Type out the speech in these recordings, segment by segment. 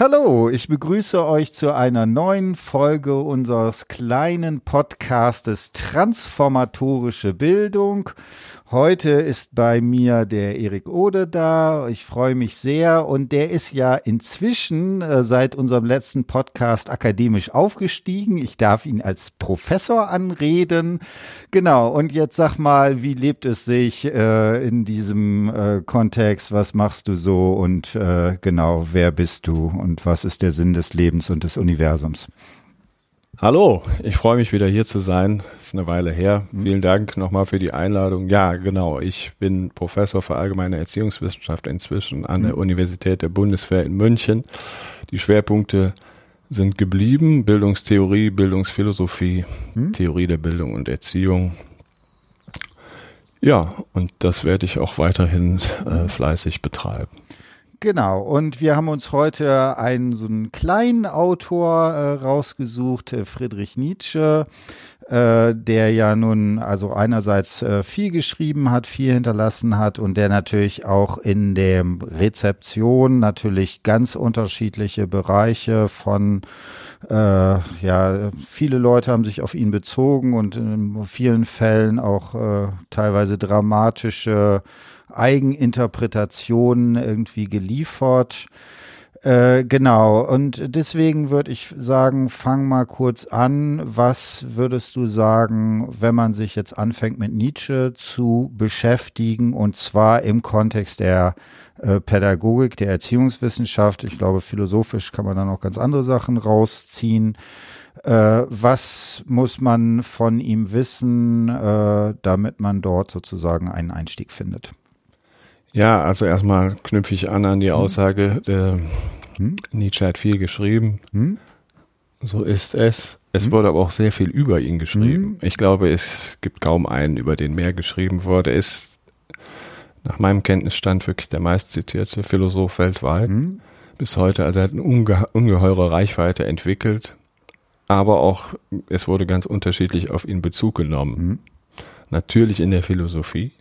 Hallo, ich begrüße euch zu einer neuen Folge unseres kleinen Podcastes Transformatorische Bildung. Heute ist bei mir der Erik Ode da. Ich freue mich sehr und der ist ja inzwischen äh, seit unserem letzten Podcast akademisch aufgestiegen. Ich darf ihn als Professor anreden. Genau. Und jetzt sag mal, wie lebt es sich äh, in diesem äh, Kontext? Was machst du so? Und äh, genau, wer bist du? Und was ist der Sinn des Lebens und des Universums? Hallo, ich freue mich wieder hier zu sein. Das ist eine Weile her. Mhm. Vielen Dank nochmal für die Einladung. Ja, genau. Ich bin Professor für allgemeine Erziehungswissenschaft inzwischen an der mhm. Universität der Bundeswehr in München. Die Schwerpunkte sind geblieben. Bildungstheorie, Bildungsphilosophie, mhm. Theorie der Bildung und Erziehung. Ja, und das werde ich auch weiterhin äh, fleißig betreiben. Genau, und wir haben uns heute einen so einen kleinen Autor äh, rausgesucht, äh, Friedrich Nietzsche, äh, der ja nun also einerseits äh, viel geschrieben hat, viel hinterlassen hat und der natürlich auch in der Rezeption natürlich ganz unterschiedliche Bereiche von äh, ja, viele Leute haben sich auf ihn bezogen und in vielen Fällen auch äh, teilweise dramatische Eigeninterpretationen irgendwie geliefert. Äh, genau, und deswegen würde ich sagen, fang mal kurz an. Was würdest du sagen, wenn man sich jetzt anfängt mit Nietzsche zu beschäftigen und zwar im Kontext der äh, Pädagogik, der Erziehungswissenschaft? Ich glaube, philosophisch kann man da noch ganz andere Sachen rausziehen. Äh, was muss man von ihm wissen, damit man dort sozusagen einen Einstieg findet? Ja, also erstmal knüpfe ich an an die hm. Aussage, der hm? Nietzsche hat viel geschrieben. Hm? So ist es. Es hm? wurde aber auch sehr viel über ihn geschrieben. Hm? Ich glaube, es gibt kaum einen, über den mehr geschrieben wurde. Er ist nach meinem Kenntnisstand wirklich der meistzitierte Philosoph weltweit. Hm? Bis heute. Also er hat eine unge ungeheure Reichweite entwickelt. Aber auch, es wurde ganz unterschiedlich auf ihn Bezug genommen. Natürlich in der Philosophie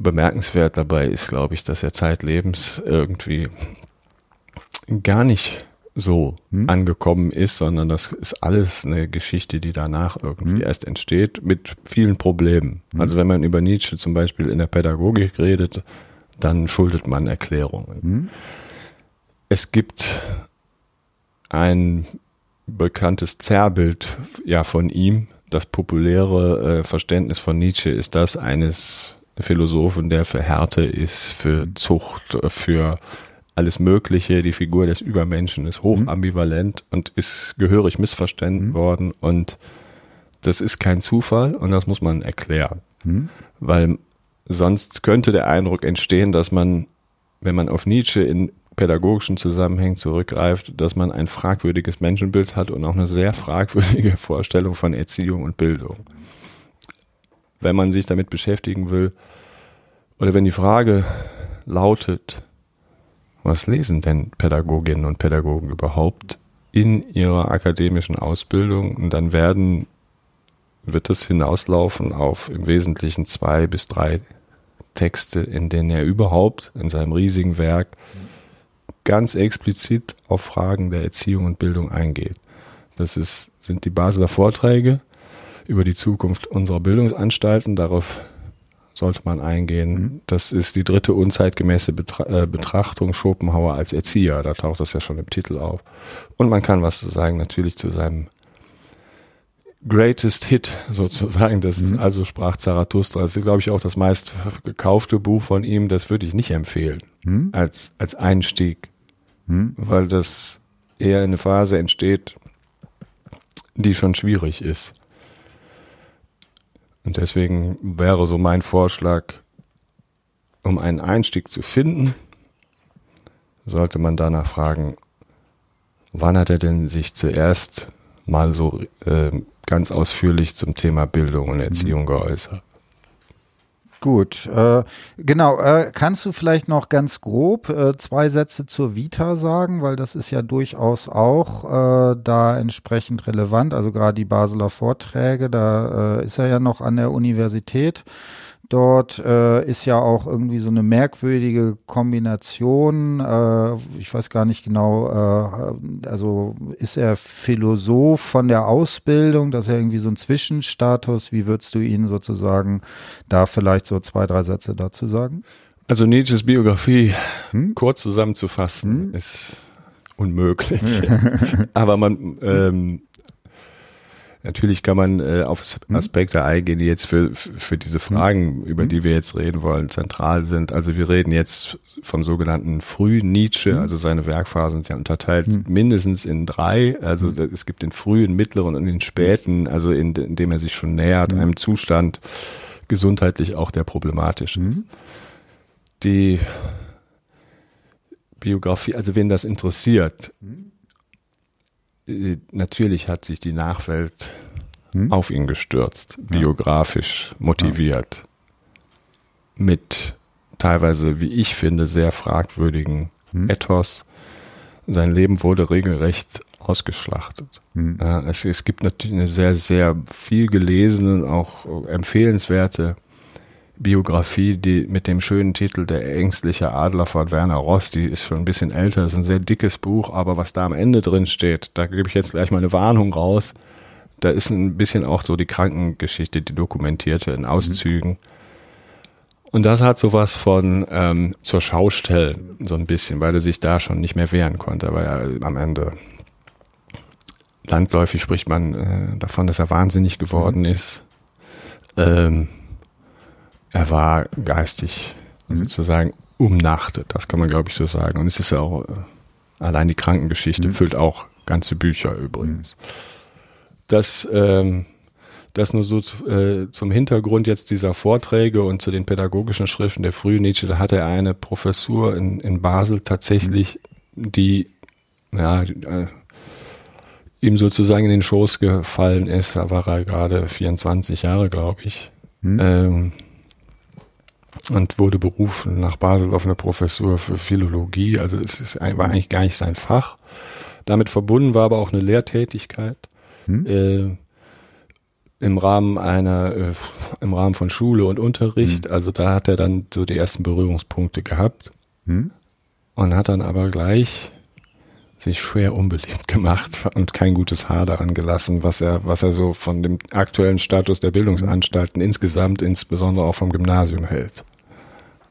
bemerkenswert dabei ist, glaube ich, dass er zeitlebens irgendwie gar nicht so hm? angekommen ist, sondern das ist alles eine Geschichte, die danach irgendwie hm? erst entsteht, mit vielen Problemen. Hm? Also wenn man über Nietzsche zum Beispiel in der Pädagogik redet, dann schuldet man Erklärungen. Hm? Es gibt ein bekanntes Zerrbild ja von ihm. Das populäre äh, Verständnis von Nietzsche ist das eines Philosophen, der für Härte ist, für Zucht, für alles Mögliche. Die Figur des Übermenschen ist hochambivalent mhm. und ist gehörig missverstanden mhm. worden. Und das ist kein Zufall und das muss man erklären. Mhm. Weil sonst könnte der Eindruck entstehen, dass man, wenn man auf Nietzsche in pädagogischen Zusammenhängen zurückgreift, dass man ein fragwürdiges Menschenbild hat und auch eine sehr fragwürdige Vorstellung von Erziehung und Bildung wenn man sich damit beschäftigen will, oder wenn die Frage lautet, was lesen denn Pädagoginnen und Pädagogen überhaupt in ihrer akademischen Ausbildung? Und dann werden, wird es hinauslaufen auf im Wesentlichen zwei bis drei Texte, in denen er überhaupt in seinem riesigen Werk ganz explizit auf Fragen der Erziehung und Bildung eingeht. Das ist, sind die Basler Vorträge, über die Zukunft unserer Bildungsanstalten. Darauf sollte man eingehen. Mhm. Das ist die dritte unzeitgemäße Betra äh, Betrachtung Schopenhauer als Erzieher. Da taucht das ja schon im Titel auf. Und man kann was sagen natürlich zu seinem Greatest Hit sozusagen. Das mhm. ist also sprach Zarathustra. Das ist, glaube ich, auch das meist gekaufte Buch von ihm. Das würde ich nicht empfehlen mhm. als, als Einstieg, mhm. weil das eher in eine Phase entsteht, die schon schwierig ist. Und deswegen wäre so mein Vorschlag, um einen Einstieg zu finden, sollte man danach fragen, wann hat er denn sich zuerst mal so äh, ganz ausführlich zum Thema Bildung und Erziehung mhm. geäußert? Gut, äh, genau. Äh, kannst du vielleicht noch ganz grob äh, zwei Sätze zur Vita sagen, weil das ist ja durchaus auch äh, da entsprechend relevant. Also gerade die Basler Vorträge, da äh, ist er ja noch an der Universität. Dort äh, ist ja auch irgendwie so eine merkwürdige Kombination. Äh, ich weiß gar nicht genau, äh, also ist er Philosoph von der Ausbildung, dass er irgendwie so ein Zwischenstatus, wie würdest du ihn sozusagen da vielleicht so zwei, drei Sätze dazu sagen? Also Nietzsches Biografie hm? kurz zusammenzufassen hm? ist unmöglich. Aber man ähm, Natürlich kann man äh, auf mhm. Aspekte eingehen, die jetzt für, für diese mhm. Fragen, über die mhm. wir jetzt reden wollen, zentral sind. Also wir reden jetzt vom sogenannten frühen Nietzsche, also seine Werkphasen sind ja unterteilt mindestens in drei. Also es gibt den frühen, mittleren und den späten, also in, in dem er sich schon nähert, einem Zustand gesundheitlich auch der problematisch ist. Die Biografie, also wen das interessiert, natürlich hat sich die Nachwelt hm? auf ihn gestürzt, biografisch motiviert, ja. mit teilweise, wie ich finde, sehr fragwürdigen hm? Ethos. Sein Leben wurde regelrecht ausgeschlachtet. Hm. Ja, es, es, gibt natürlich eine sehr, sehr viel gelesene, auch empfehlenswerte Biografie, die mit dem schönen Titel Der ängstliche Adler von Werner Ross, die ist schon ein bisschen älter, ist ein sehr dickes Buch, aber was da am Ende drin steht, da gebe ich jetzt gleich mal eine Warnung raus. Da ist ein bisschen auch so die Krankengeschichte, die dokumentierte in Auszügen. Und das hat sowas von ähm, zur Schaustellen, so ein bisschen, weil er sich da schon nicht mehr wehren konnte, weil er am Ende landläufig spricht man äh, davon, dass er wahnsinnig geworden ist. Ähm, er war geistig mhm. sozusagen umnachtet, das kann man glaube ich so sagen. Und es ist ja auch, äh, allein die Krankengeschichte mhm. füllt auch ganze Bücher übrigens. Das, ähm, das nur so zu, äh, zum Hintergrund jetzt dieser Vorträge und zu den pädagogischen Schriften der frühen Nietzsche, da hatte er eine Professur in, in Basel tatsächlich, mhm. die ja, äh, ihm sozusagen in den Schoß gefallen ist. Da war er gerade 24 Jahre, glaube ich. Mhm. Ähm, und wurde berufen nach Basel auf eine Professur für Philologie. Also es ist, war eigentlich gar nicht sein Fach. Damit verbunden war aber auch eine Lehrtätigkeit hm? äh, im Rahmen einer, äh, im Rahmen von Schule und Unterricht. Hm. Also da hat er dann so die ersten Berührungspunkte gehabt hm? und hat dann aber gleich sich schwer unbeliebt gemacht und kein gutes Haar daran gelassen, was er, was er so von dem aktuellen Status der Bildungsanstalten insgesamt, insbesondere auch vom Gymnasium hält.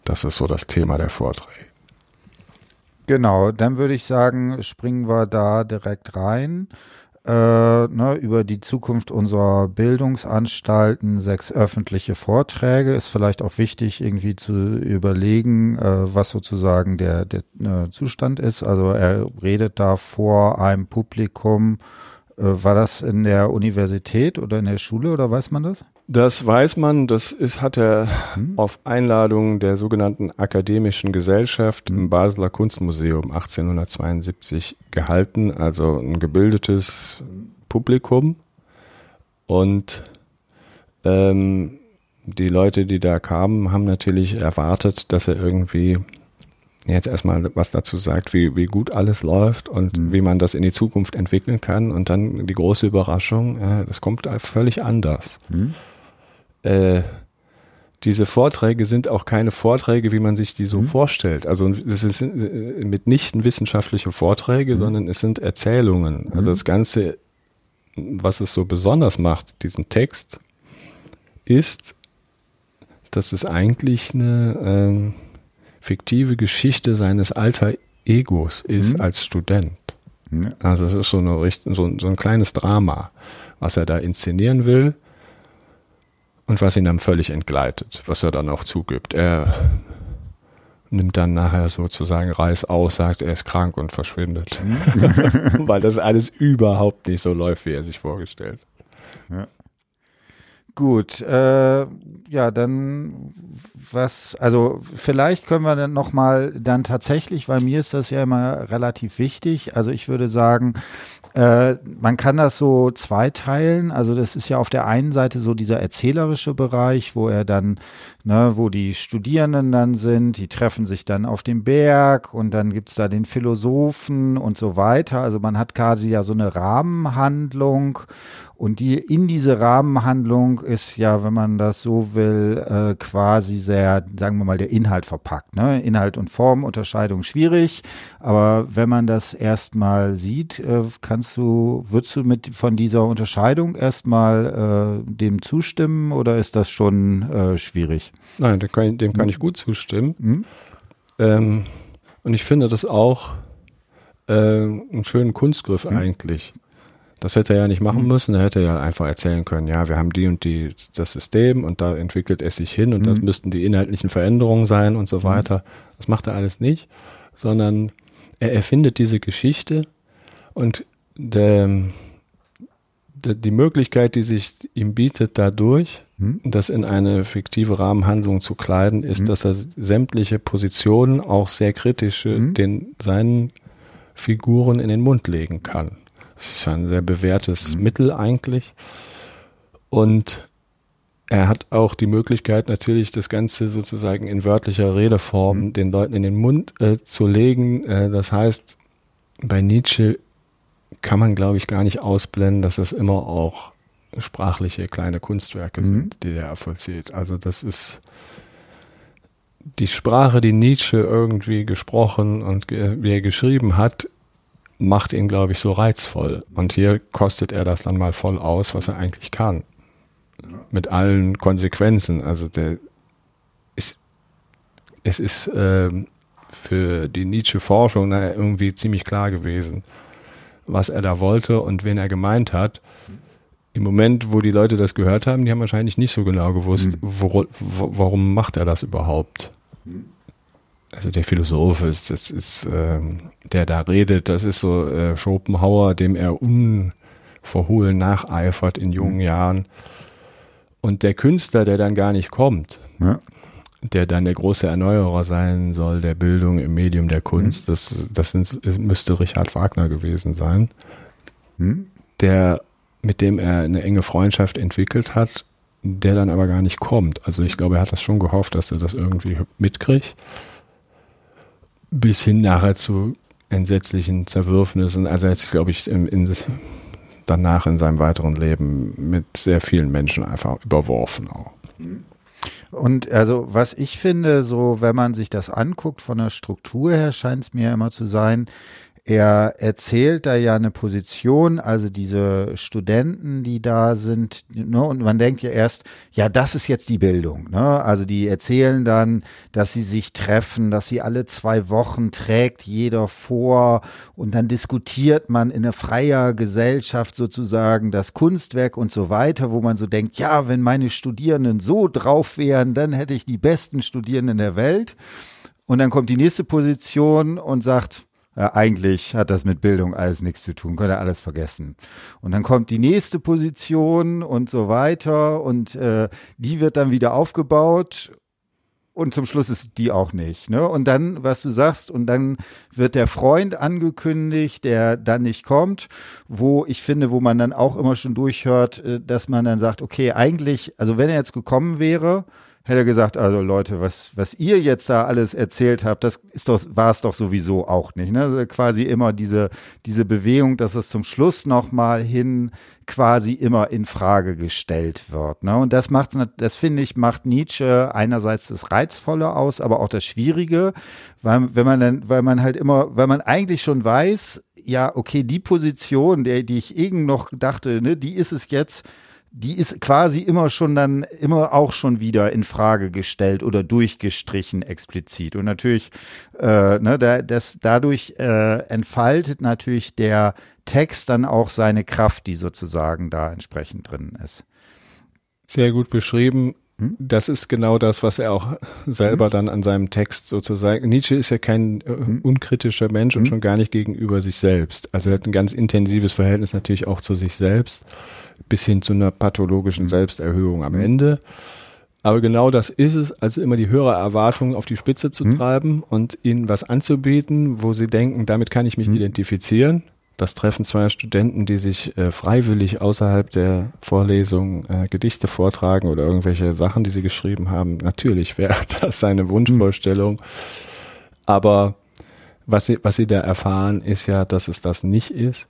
Das ist so das Thema der Vorträge. Genau, dann würde ich sagen, springen wir da direkt rein. Äh, ne, über die Zukunft unserer Bildungsanstalten, sechs öffentliche Vorträge. Ist vielleicht auch wichtig, irgendwie zu überlegen, äh, was sozusagen der, der äh, Zustand ist. Also er redet da vor einem Publikum. Äh, war das in der Universität oder in der Schule oder weiß man das? Das weiß man, das ist, hat er hm? auf Einladung der sogenannten Akademischen Gesellschaft hm. im Basler Kunstmuseum 1872 gehalten, also ein gebildetes Publikum. Und ähm, die Leute, die da kamen, haben natürlich erwartet, dass er irgendwie jetzt erstmal was dazu sagt, wie, wie gut alles läuft und mhm. wie man das in die Zukunft entwickeln kann. Und dann die große Überraschung, äh, das kommt völlig anders. Mhm äh, diese Vorträge sind auch keine Vorträge, wie man sich die so mhm. vorstellt. Also es sind äh, mitnichten wissenschaftliche Vorträge, mhm. sondern es sind Erzählungen. Mhm. Also das Ganze, was es so besonders macht, diesen Text, ist, dass es eigentlich eine äh, fiktive Geschichte seines alter Egos ist mhm. als Student. Also es ist so, eine, so, so ein kleines Drama, was er da inszenieren will und was ihn dann völlig entgleitet, was er dann auch zugibt. Er nimmt dann nachher sozusagen Reis aus, sagt, er ist krank und verschwindet. Weil das alles überhaupt nicht so läuft, wie er sich vorgestellt. Ja. Gut, äh, ja, dann was, also vielleicht können wir dann nochmal dann tatsächlich, weil mir ist das ja immer relativ wichtig, also ich würde sagen, Äh, man kann das so zweiteilen. Also das ist ja auf der einen Seite so dieser erzählerische Bereich, wo er dann, ne, wo die Studierenden dann sind, die treffen sich dann auf dem Berg und dann gibt's da den Philosophen und so weiter. Also man hat quasi ja so eine Rahmenhandlung und die in diese Rahmenhandlung ist ja, wenn man das so will, äh, quasi sehr, sagen wir mal, der Inhalt verpackt. Ne? Inhalt und Form, Unterscheidung schwierig. Aber wenn man das erstmal sieht, äh, kannst du, würdest du mit von dieser Unterscheidung erstmal äh, dem zustimmen oder ist das schon äh, schwierig? Nein, dem kann, dem kann hm? ich gut zustimmen. Hm? Ähm, und ich finde das auch äh, einen schönen Kunstgriff hm? eigentlich. Das hätte er ja nicht machen mhm. müssen. Er hätte ja einfach erzählen können, ja, wir haben die und die, das System und da entwickelt es sich hin und mhm. das müssten die inhaltlichen Veränderungen sein und so mhm. weiter. Das macht er alles nicht, sondern er erfindet diese Geschichte und der, der, die Möglichkeit, die sich ihm bietet dadurch, mhm. das in eine fiktive Rahmenhandlung zu kleiden, ist, mhm. dass er sämtliche Positionen, auch sehr kritische, den seinen Figuren in den Mund legen kann. Das ist ein sehr bewährtes mhm. Mittel eigentlich. Und er hat auch die Möglichkeit, natürlich das Ganze sozusagen in wörtlicher Redeform mhm. den Leuten in den Mund äh, zu legen. Äh, das heißt, bei Nietzsche kann man, glaube ich, gar nicht ausblenden, dass das immer auch sprachliche kleine Kunstwerke mhm. sind, die er vollzieht. Also das ist die Sprache, die Nietzsche irgendwie gesprochen und wie er geschrieben hat, macht ihn, glaube ich, so reizvoll. Und hier kostet er das dann mal voll aus, was er eigentlich kann. Mit allen Konsequenzen. Also der ist, es ist äh, für die Nietzsche-Forschung irgendwie ziemlich klar gewesen, was er da wollte und wen er gemeint hat. Im Moment, wo die Leute das gehört haben, die haben wahrscheinlich nicht so genau gewusst, mhm. wo, wo, warum macht er das überhaupt. Mhm also der Philosoph ist, das ist, ähm, der da redet, das ist so äh, Schopenhauer, dem er unverhohlen nacheifert in jungen mhm. Jahren. Und der Künstler, der dann gar nicht kommt, ja. der dann der große Erneuerer sein soll, der Bildung im Medium der Kunst, mhm. das, das, sind, müsste Richard Wagner gewesen sein, mhm. der, mit dem er eine enge Freundschaft entwickelt hat, der dann aber gar nicht kommt. Also ich glaube, er hat das schon gehofft, dass er das irgendwie mitkriegt bis hin nachher zu entsetzlichen Zerwürfnissen. Also er hat sich, glaube ich, in, in, danach in seinem weiteren Leben mit sehr vielen Menschen einfach überworfen auch. Und also was ich finde, so wenn man sich das anguckt von der Struktur her, scheint es mir immer zu sein, er erzählt da ja eine Position, also diese Studenten, die da sind, ne, und man denkt ja erst, ja, das ist jetzt die Bildung, ne? Also die erzählen dann, dass sie sich treffen, dass sie alle zwei Wochen trägt jeder vor und dann diskutiert man in einer freier Gesellschaft sozusagen das Kunstwerk und so weiter, wo man so denkt, ja, wenn meine Studierenden so drauf wären, dann hätte ich die besten Studierenden der Welt. Und dann kommt die nächste Position und sagt, ja, eigentlich hat das mit Bildung alles nichts zu tun, könnt ihr alles vergessen. Und dann kommt die nächste Position und so weiter und äh, die wird dann wieder aufgebaut und zum Schluss ist die auch nicht. Ne? Und dann, was du sagst, und dann wird der Freund angekündigt, der dann nicht kommt, wo ich finde, wo man dann auch immer schon durchhört, äh, dass man dann sagt, okay, eigentlich, also wenn er jetzt gekommen wäre, hätte gesagt, also Leute, was, was ihr jetzt da alles erzählt habt, das ist doch, war es doch sowieso auch nicht. Ne? Also quasi immer diese, diese Bewegung, dass es zum Schluss nochmal hin quasi immer in Frage gestellt wird. Ne? Und das macht, das finde ich, macht Nietzsche einerseits das Reizvolle aus, aber auch das Schwierige, weil, wenn man dann, weil man halt immer, weil man eigentlich schon weiß, ja, okay, die Position, der, die ich irgend noch dachte, ne, die ist es jetzt, die ist quasi immer schon dann immer auch schon wieder in Frage gestellt oder durchgestrichen explizit und natürlich äh, ne, da, das dadurch äh, entfaltet natürlich der Text dann auch seine Kraft, die sozusagen da entsprechend drin ist. Sehr gut beschrieben. Hm? Das ist genau das, was er auch selber hm? dann an seinem Text sozusagen. Nietzsche ist ja kein äh, hm? unkritischer Mensch und hm? schon gar nicht gegenüber sich selbst. Also er hat ein ganz intensives Verhältnis natürlich auch zu sich selbst bis hin zu einer pathologischen mhm. Selbsterhöhung am Ende. Aber genau das ist es, also immer die höhere Erwartung auf die Spitze zu mhm. treiben und ihnen was anzubieten, wo sie denken, damit kann ich mich mhm. identifizieren. Das Treffen zweier Studenten, die sich äh, freiwillig außerhalb der Vorlesung äh, Gedichte vortragen oder irgendwelche Sachen, die sie geschrieben haben. Natürlich wäre das seine Wunschvorstellung. Aber was sie, was sie da erfahren, ist ja, dass es das nicht ist.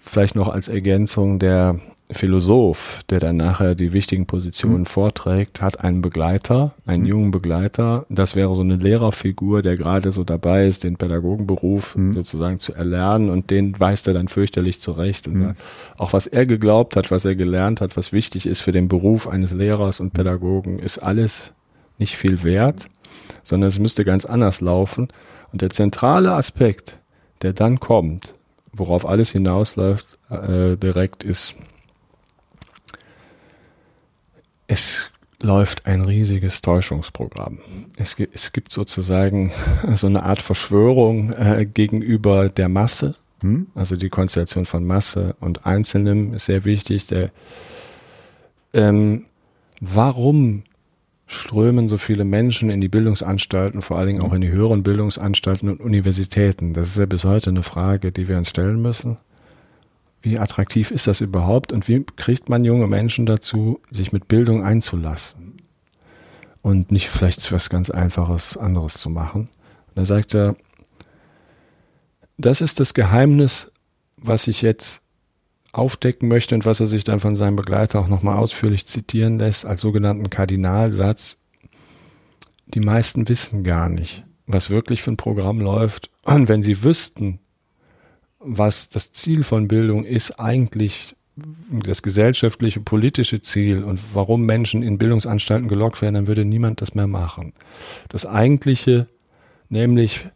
Vielleicht noch als Ergänzung der Philosoph, der dann nachher die wichtigen Positionen mhm. vorträgt, hat einen Begleiter, einen mhm. jungen Begleiter. Das wäre so eine Lehrerfigur, der gerade so dabei ist, den Pädagogenberuf mhm. sozusagen zu erlernen und den weist er dann fürchterlich zurecht. Und mhm. auch was er geglaubt hat, was er gelernt hat, was wichtig ist für den Beruf eines Lehrers und Pädagogen, ist alles nicht viel wert, sondern es müsste ganz anders laufen. Und der zentrale Aspekt, der dann kommt, worauf alles hinausläuft, äh, direkt ist, es läuft ein riesiges Täuschungsprogramm. Es, es gibt sozusagen so eine Art Verschwörung äh, gegenüber der Masse. Hm? Also die Konstellation von Masse und Einzelnem ist sehr wichtig. Der, ähm, warum strömen so viele Menschen in die Bildungsanstalten, vor allen Dingen auch in die höheren Bildungsanstalten und Universitäten? Das ist ja bis heute eine Frage, die wir uns stellen müssen wie attraktiv ist das überhaupt und wie kriegt man junge Menschen dazu, sich mit Bildung einzulassen und nicht vielleicht was ganz Einfaches anderes zu machen. Da sagt er, das ist das Geheimnis, was ich jetzt aufdecken möchte und was er sich dann von seinem Begleiter auch nochmal ausführlich zitieren lässt als sogenannten Kardinalsatz. Die meisten wissen gar nicht, was wirklich für ein Programm läuft. Und wenn sie wüssten, was das Ziel von Bildung ist, eigentlich das gesellschaftliche, politische Ziel und warum Menschen in Bildungsanstalten gelockt werden, dann würde niemand das mehr machen. Das eigentliche, nämlich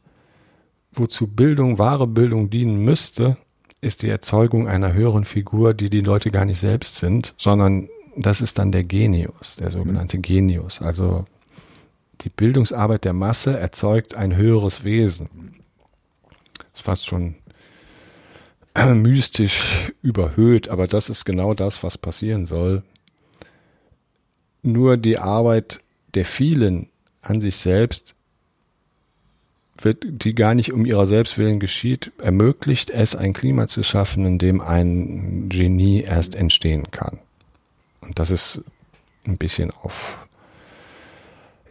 wozu Bildung, wahre Bildung dienen müsste, ist die Erzeugung einer höheren Figur, die die Leute gar nicht selbst sind, sondern das ist dann der Genius, der sogenannte Genius. Also die Bildungsarbeit der Masse erzeugt ein höheres Wesen. Das ist fast schon mystisch überhöht, aber das ist genau das, was passieren soll. Nur die Arbeit der vielen an sich selbst wird, die gar nicht um ihrer Selbstwillen geschieht, ermöglicht es, ein Klima zu schaffen, in dem ein Genie erst entstehen kann. Und das ist ein bisschen auf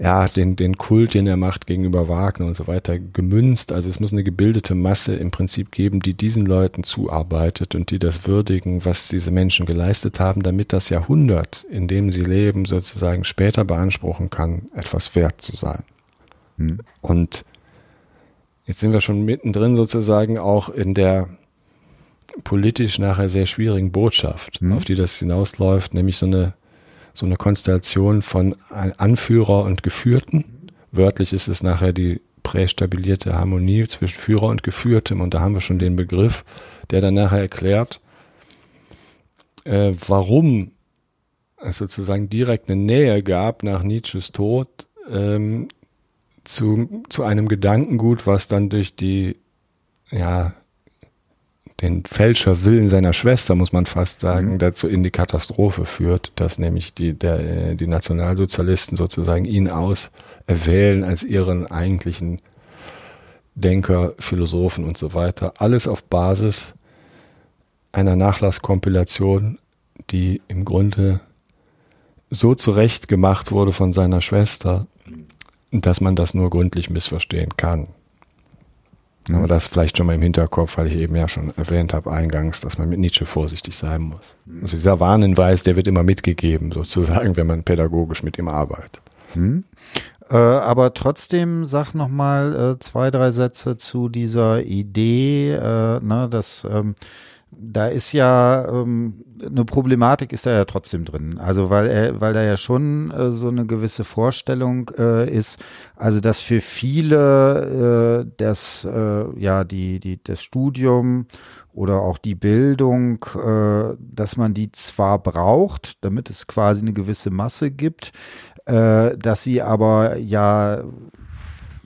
ja, den, den Kult, den er macht gegenüber Wagner und so weiter, gemünzt. Also es muss eine gebildete Masse im Prinzip geben, die diesen Leuten zuarbeitet und die das würdigen, was diese Menschen geleistet haben, damit das Jahrhundert, in dem sie leben, sozusagen später beanspruchen kann, etwas wert zu sein. Hm. Und jetzt sind wir schon mittendrin sozusagen auch in der politisch nachher sehr schwierigen Botschaft, hm. auf die das hinausläuft, nämlich so eine so eine Konstellation von Anführer und Geführten. Wörtlich ist es nachher die prästabilierte Harmonie zwischen Führer und Geführtem und da haben wir schon den Begriff, der dann nachher erklärt, äh, warum es sozusagen direkt eine Nähe gab nach Nietzsches Tod ähm, zu, zu einem Gedankengut, was dann durch die ja, den Fälscherwillen seiner Schwester, muss man fast sagen, mhm. dazu in die Katastrophe führt, dass nämlich die, der, äh, die Nationalsozialisten sozusagen ihn auserwählen als ihren eigentlichen Denker, Philosophen und so weiter. Alles auf Basis einer Nachlasskompilation, die im Grunde so zurecht gemacht wurde von seiner Schwester, dass man das nur gründlich missverstehen kann. Aber das vielleicht schon mal im Hinterkopf, weil ich eben ja schon erwähnt habe eingangs, dass man mit Nietzsche vorsichtig sein muss. Also dieser Warnhinweis, der wird immer mitgegeben, sozusagen, wenn man pädagogisch mit ihm arbeitet. Hm. Äh, aber trotzdem sag noch mal äh, zwei, drei Sätze zu dieser Idee, äh, ne, dass ähm, da ist ja ähm, eine Problematik ist da ja trotzdem drin. Also weil er, weil da ja schon äh, so eine gewisse Vorstellung äh, ist, also dass für viele äh, das äh, ja die die das Studium oder auch die Bildung, äh, dass man die zwar braucht, damit es quasi eine gewisse Masse gibt, äh, dass sie aber ja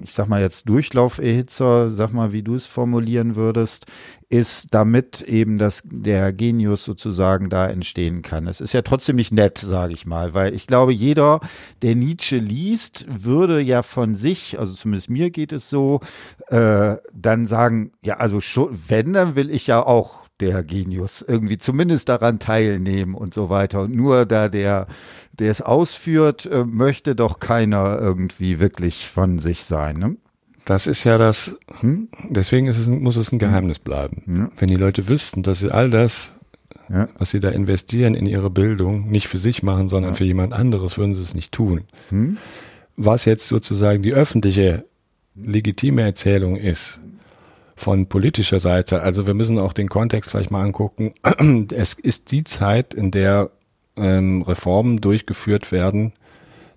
ich sag mal jetzt Durchlauferhitzer, sag mal, wie du es formulieren würdest, ist, damit eben das, der Genius sozusagen da entstehen kann. Es ist ja trotzdem nicht nett, sage ich mal, weil ich glaube, jeder, der Nietzsche liest, würde ja von sich, also zumindest mir geht es so, äh, dann sagen, ja, also schon, wenn, dann will ich ja auch der Genius irgendwie zumindest daran teilnehmen und so weiter. Und nur da der, der es ausführt, äh, möchte doch keiner irgendwie wirklich von sich sein. Ne? Das ist ja das, hm? deswegen ist es, muss es ein Geheimnis bleiben. Ja. Wenn die Leute wüssten, dass sie all das, ja. was sie da investieren in ihre Bildung, nicht für sich machen, sondern ja. für jemand anderes, würden sie es nicht tun. Hm? Was jetzt sozusagen die öffentliche, legitime Erzählung ist, von politischer Seite, also wir müssen auch den Kontext vielleicht mal angucken. Es ist die Zeit, in der ähm, Reformen durchgeführt werden,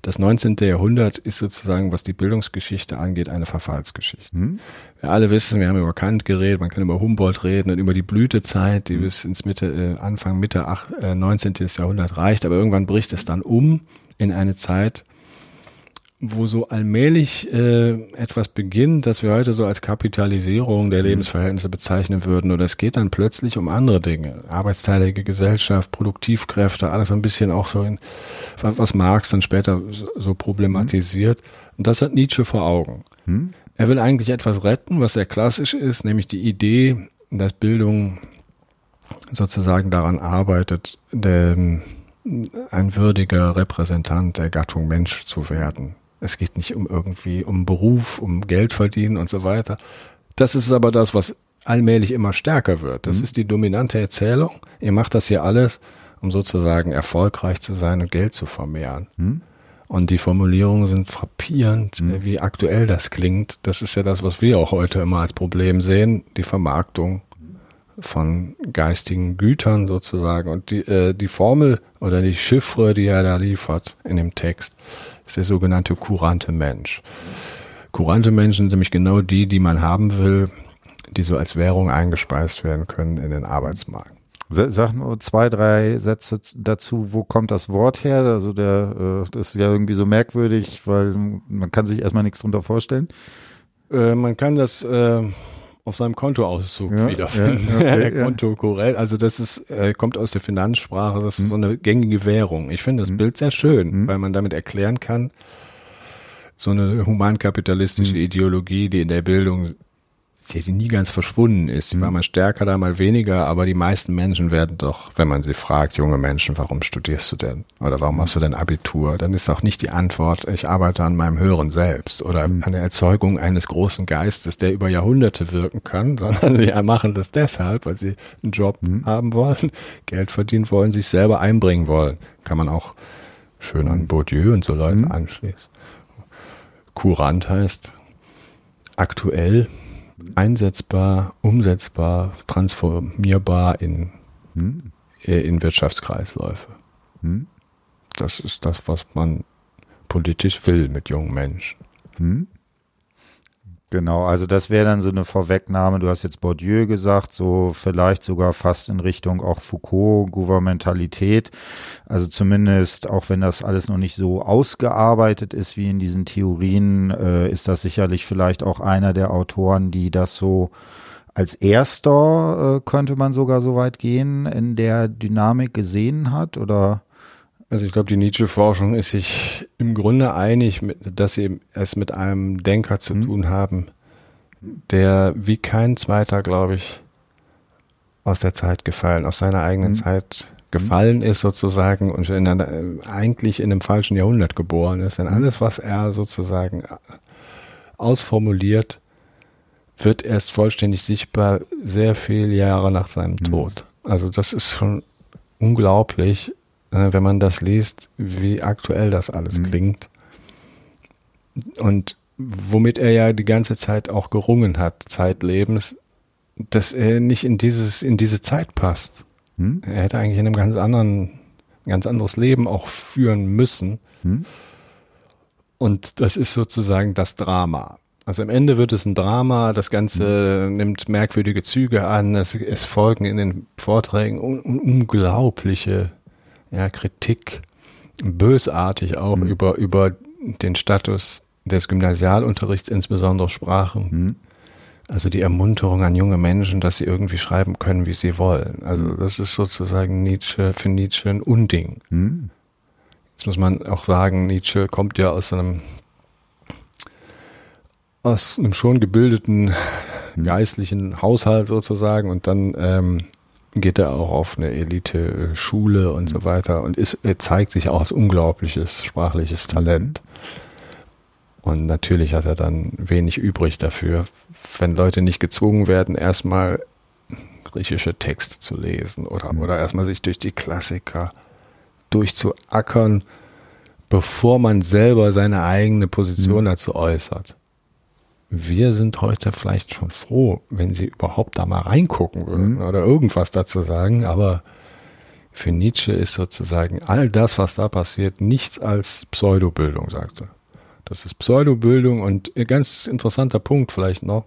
das 19. Jahrhundert ist sozusagen, was die Bildungsgeschichte angeht, eine Verfallsgeschichte. Hm. Wir alle wissen, wir haben über Kant geredet, man kann über Humboldt reden und über die Blütezeit, die hm. bis ins Mitte, äh, Anfang, Mitte ach, äh, 19. Jahrhundert reicht, aber irgendwann bricht es dann um in eine Zeit, wo so allmählich äh, etwas beginnt, das wir heute so als Kapitalisierung der mhm. Lebensverhältnisse bezeichnen würden. Oder es geht dann plötzlich um andere Dinge. Arbeitsteilige Gesellschaft, Produktivkräfte, alles ein bisschen auch so in, was Marx dann später so problematisiert. Und das hat Nietzsche vor Augen. Hm? Er will eigentlich etwas retten, was sehr klassisch ist, nämlich die Idee, dass Bildung sozusagen daran arbeitet, den, ein würdiger Repräsentant der Gattung Mensch zu werden. Es geht nicht um irgendwie um Beruf, um Geld verdienen und so weiter. Das ist aber das, was allmählich immer stärker wird. Das mhm. ist die dominante Erzählung. Ihr macht das hier alles, um sozusagen erfolgreich zu sein und Geld zu vermehren. Mhm. Und die Formulierungen sind frappierend, mhm. wie aktuell das klingt. Das ist ja das, was wir auch heute immer als Problem sehen, die Vermarktung von geistigen Gütern sozusagen. Und die, äh, die Formel oder die Chiffre, die er da liefert in dem Text, ist der sogenannte kurante Mensch. Kurante Menschen sind nämlich genau die, die man haben will, die so als Währung eingespeist werden können in den Arbeitsmarkt. Sag nur zwei, drei Sätze dazu, wo kommt das Wort her? Also der, äh, das ist ja irgendwie so merkwürdig, weil man kann sich erstmal nichts drunter vorstellen. Äh, man kann das äh, auf seinem Kontoauszug ja, wiederfinden. Ja, okay, Konto korrekt. Also das ist, äh, kommt aus der Finanzsprache, das ist mhm. so eine gängige Währung. Ich finde das mhm. Bild sehr schön, mhm. weil man damit erklären kann, so eine humankapitalistische mhm. Ideologie, die in der Bildung die, nie ganz verschwunden ist. Die mhm. war mal stärker, da mal weniger, aber die meisten Menschen werden doch, wenn man sie fragt, junge Menschen, warum studierst du denn? Oder warum machst du denn Abitur? Dann ist auch nicht die Antwort, ich arbeite an meinem Hören selbst oder mhm. an der Erzeugung eines großen Geistes, der über Jahrhunderte wirken kann, sondern sie machen das deshalb, weil sie einen Job mhm. haben wollen, Geld verdienen wollen, sich selber einbringen wollen. Kann man auch schön an Bourdieu und so Leute mhm. anschließen. Courant heißt aktuell einsetzbar, umsetzbar, transformierbar in, hm. in Wirtschaftskreisläufe. Hm. Das ist das, was man politisch will mit jungen Menschen. Hm. Genau, also das wäre dann so eine Vorwegnahme. Du hast jetzt Bourdieu gesagt, so vielleicht sogar fast in Richtung auch Foucault, Gouvernementalität. Also zumindest, auch wenn das alles noch nicht so ausgearbeitet ist wie in diesen Theorien, äh, ist das sicherlich vielleicht auch einer der Autoren, die das so als erster, äh, könnte man sogar so weit gehen, in der Dynamik gesehen hat oder? Also ich glaube, die Nietzsche-Forschung ist sich im Grunde einig, dass sie es mit einem Denker zu mhm. tun haben, der wie kein zweiter, glaube ich, aus der Zeit gefallen, aus seiner eigenen mhm. Zeit gefallen ist sozusagen und in einer, eigentlich in einem falschen Jahrhundert geboren ist. Denn mhm. alles, was er sozusagen ausformuliert, wird erst vollständig sichtbar sehr viele Jahre nach seinem mhm. Tod. Also das ist schon unglaublich äh, wenn man das liest, wie aktuell das alles mhm. klingt. Und womit er ja die ganze Zeit auch gerungen hat, zeitlebens, dass er nicht in dieses, in diese Zeit passt. Mhm. Er hätte eigentlich in einem ganz anderen, ganz anderes Leben auch führen müssen. Mhm. Und das ist sozusagen das Drama. Also am Ende wird es ein Drama, das Ganze mhm. nimmt merkwürdige Züge an, es, es folgen in den Vorträgen un, un, unglaubliche ja, Kritik, bösartig auch mhm. über, über den Status des Gymnasialunterrichts, insbesondere Sprachen. Mhm. Also die Ermunterung an junge Menschen, dass sie irgendwie schreiben können, wie sie wollen. Also mhm. das ist sozusagen Nietzsche für Nietzsche ein Unding. Mhm. Jetzt muss man auch sagen, Nietzsche kommt ja aus einem aus einem schon gebildeten mhm. geistlichen Haushalt sozusagen und dann ähm, geht er auch auf eine Elite-Schule und so mhm. weiter und ist, er zeigt sich auch als unglaubliches sprachliches Talent. Und natürlich hat er dann wenig übrig dafür, wenn Leute nicht gezwungen werden, erstmal griechische Texte zu lesen oder, mhm. oder erstmal sich durch die Klassiker durchzuackern, bevor man selber seine eigene Position mhm. dazu äußert. Wir sind heute vielleicht schon froh, wenn sie überhaupt da mal reingucken würden mhm. oder irgendwas dazu sagen, aber für Nietzsche ist sozusagen all das, was da passiert, nichts als Pseudobildung, sagte. Das ist Pseudobildung und ein ganz interessanter Punkt vielleicht noch.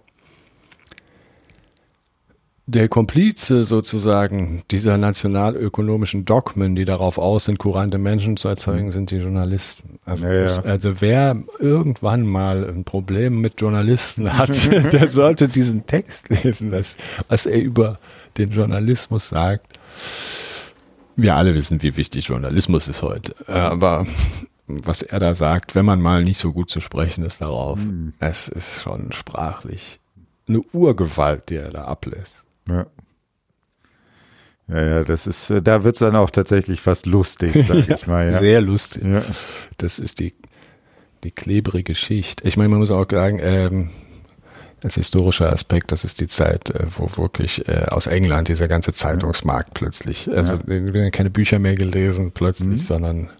Der Komplize sozusagen dieser nationalökonomischen Dogmen, die darauf aus sind, kurante Menschen zu erzeugen, mhm. sind die Journalisten. Also, ja, das, also wer irgendwann mal ein Problem mit Journalisten hat, der sollte diesen Text lesen, das, was er über den Journalismus sagt. Wir alle wissen, wie wichtig Journalismus ist heute. Aber was er da sagt, wenn man mal nicht so gut zu sprechen ist darauf, mhm. es ist schon sprachlich eine Urgewalt, die er da ablässt. Ja. Ja, ja, das ist, äh, da wird es dann auch tatsächlich fast lustig, sag ich mal. Ja. Sehr lustig. Ja. Das ist die, die klebrige Schicht. Ich meine, man muss auch sagen, ähm, als historischer Aspekt, das ist die Zeit, äh, wo wirklich äh, aus England dieser ganze Zeitungsmarkt plötzlich, also ja. keine Bücher mehr gelesen plötzlich, mhm. sondern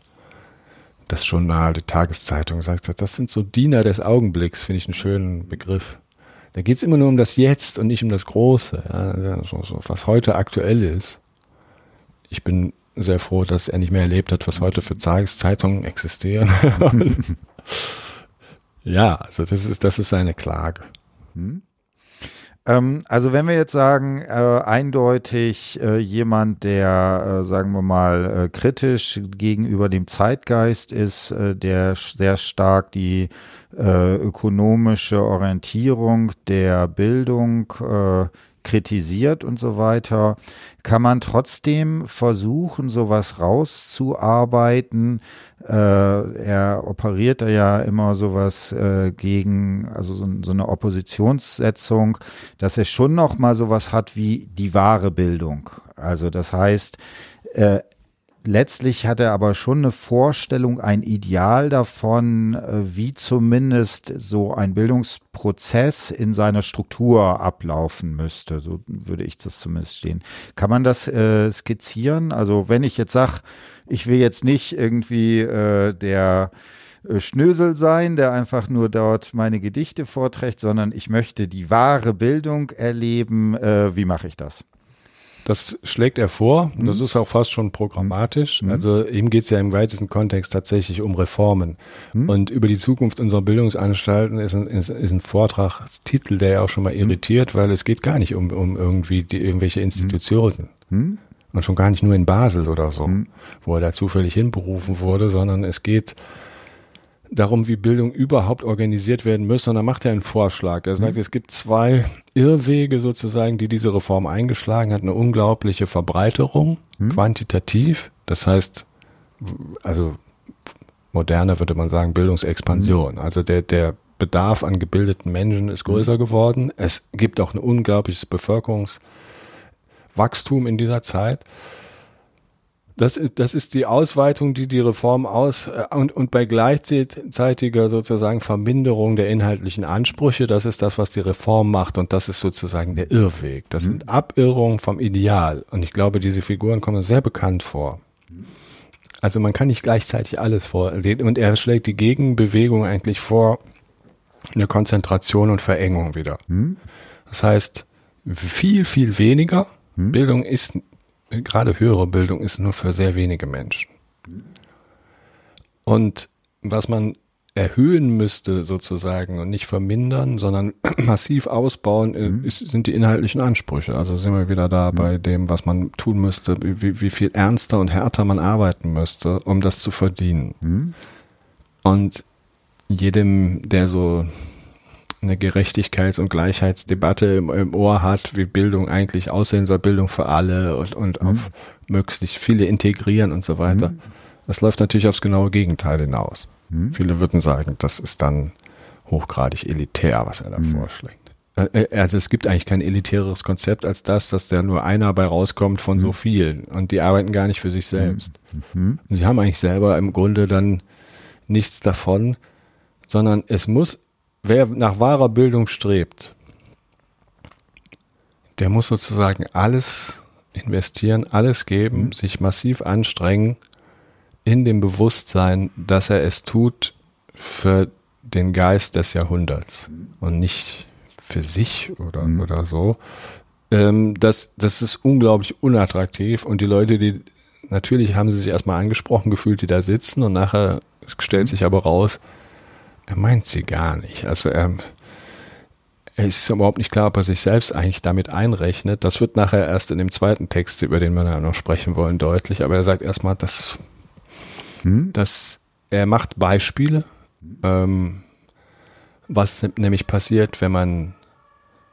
das Journal, die Tageszeitung sagt das sind so Diener des Augenblicks, finde ich einen schönen Begriff. Da geht es immer nur um das Jetzt und nicht um das Große, ja, so, so, was heute aktuell ist. Ich bin sehr froh, dass er nicht mehr erlebt hat, was heute für Tageszeitungen existieren. ja, also das ist, das ist seine Klage. Hm? Ähm, also wenn wir jetzt sagen, äh, eindeutig äh, jemand, der, äh, sagen wir mal, äh, kritisch gegenüber dem Zeitgeist ist, äh, der sehr stark die äh, ökonomische Orientierung der Bildung kritisiert und so weiter, kann man trotzdem versuchen, sowas rauszuarbeiten. Äh, er operiert da ja immer sowas äh, gegen, also so, so, eine Oppositionssetzung, dass er schon noch mal sowas hat wie die wahre Bildung. Also das heißt, äh, letztlich hat er aber schon eine Vorstellung, ein Ideal davon, äh, wie zumindest so ein Bildungsprozess in seiner Struktur ablaufen müsste. So würde ich das zumindest stehen. Kann man das äh, skizzieren? Also wenn ich jetzt sage, ich will jetzt nicht irgendwie äh, der äh, Schnösel sein, der einfach nur dort meine Gedichte vorträgt, sondern ich möchte die wahre Bildung erleben. Äh, wie mache ich das? Das schlägt er vor. Mhm. Das ist auch fast schon programmatisch. Mhm. Also ihm geht es ja im weitesten Kontext tatsächlich um Reformen. Mhm. Und über die Zukunft unserer Bildungsanstalten ist ein, ist, ist ein Vortragstitel, der ja auch schon mal mhm. irritiert, weil es geht gar nicht um, um irgendwie die, irgendwelche Institutionen. Mhm. Und schon gar nicht nur in Basel oder so, mhm. wo er da zufällig hinberufen wurde, sondern es geht darum, wie Bildung überhaupt organisiert werden müsste. Und da macht er einen Vorschlag. Er sagt, mhm. es gibt zwei Irrwege sozusagen, die diese Reform eingeschlagen hat. Eine unglaubliche Verbreiterung, mhm. quantitativ. Das heißt, also moderner würde man sagen, Bildungsexpansion. Mhm. Also der, der Bedarf an gebildeten Menschen ist größer mhm. geworden. Es gibt auch ein unglaubliches Bevölkerungswachstum in dieser Zeit. Das ist, das ist die Ausweitung, die die Reform aus äh, und, und bei gleichzeitiger sozusagen Verminderung der inhaltlichen Ansprüche, das ist das, was die Reform macht und das ist sozusagen der Irrweg. Das sind mhm. Abirrungen vom Ideal und ich glaube, diese Figuren kommen sehr bekannt vor. Also man kann nicht gleichzeitig alles vor und er schlägt die Gegenbewegung eigentlich vor, eine Konzentration und Verengung wieder. Mhm. Das heißt, viel, viel weniger. Mhm. Bildung ist gerade höhere Bildung ist nur für sehr wenige Menschen. Und was man erhöhen müsste sozusagen und nicht vermindern, sondern massiv ausbauen, äh, mhm. ist, sind die inhaltlichen Ansprüche. Also sind wir wieder da mhm. bei dem, was man tun müsste, wie, wie viel ernster und härter man arbeiten müsste, um das zu verdienen. Mhm. Und jedem, der so eine Gerechtigkeits- und Gleichheitsdebatte im, im, Ohr hat, wie Bildung eigentlich aussehen soll, Bildung für alle und, und mhm. auf möglichst viele integrieren und so weiter. Mhm. Das läuft natürlich aufs genaue Gegenteil hinaus. Mhm. Viele würden sagen, das ist dann hochgradig elitär, was er da mhm. vorschlägt. Äh, äh, also es gibt eigentlich kein elitäres Konzept als das, dass da nur einer bei rauskommt von so mhm. vielen und die arbeiten gar nicht für sich selbst. Mhm. Und sie haben eigentlich selber im Grunde dann nichts davon, sondern es muss wer nach wahrer Bildung strebt, der muss sozusagen alles investieren, alles geben, mhm. sich massiv anstrengen, in dem Bewusstsein, dass er es tut für den Geist des Jahrhunderts und nicht für sich oder, mhm. oder so. Ähm, das, das ist unglaublich unattraktiv und die Leute, die natürlich haben sie sich erstmal angesprochen gefühlt, die da sitzen und nachher stellt mhm. sich aber raus, er meint sie gar nicht. Also er, es ist überhaupt nicht klar, ob er sich selbst eigentlich damit einrechnet. Das wird nachher erst in dem zweiten Text, über den wir ja noch sprechen wollen, deutlich. Aber er sagt erstmal, dass, hm? dass er macht Beispiele, ähm, was nämlich passiert, wenn man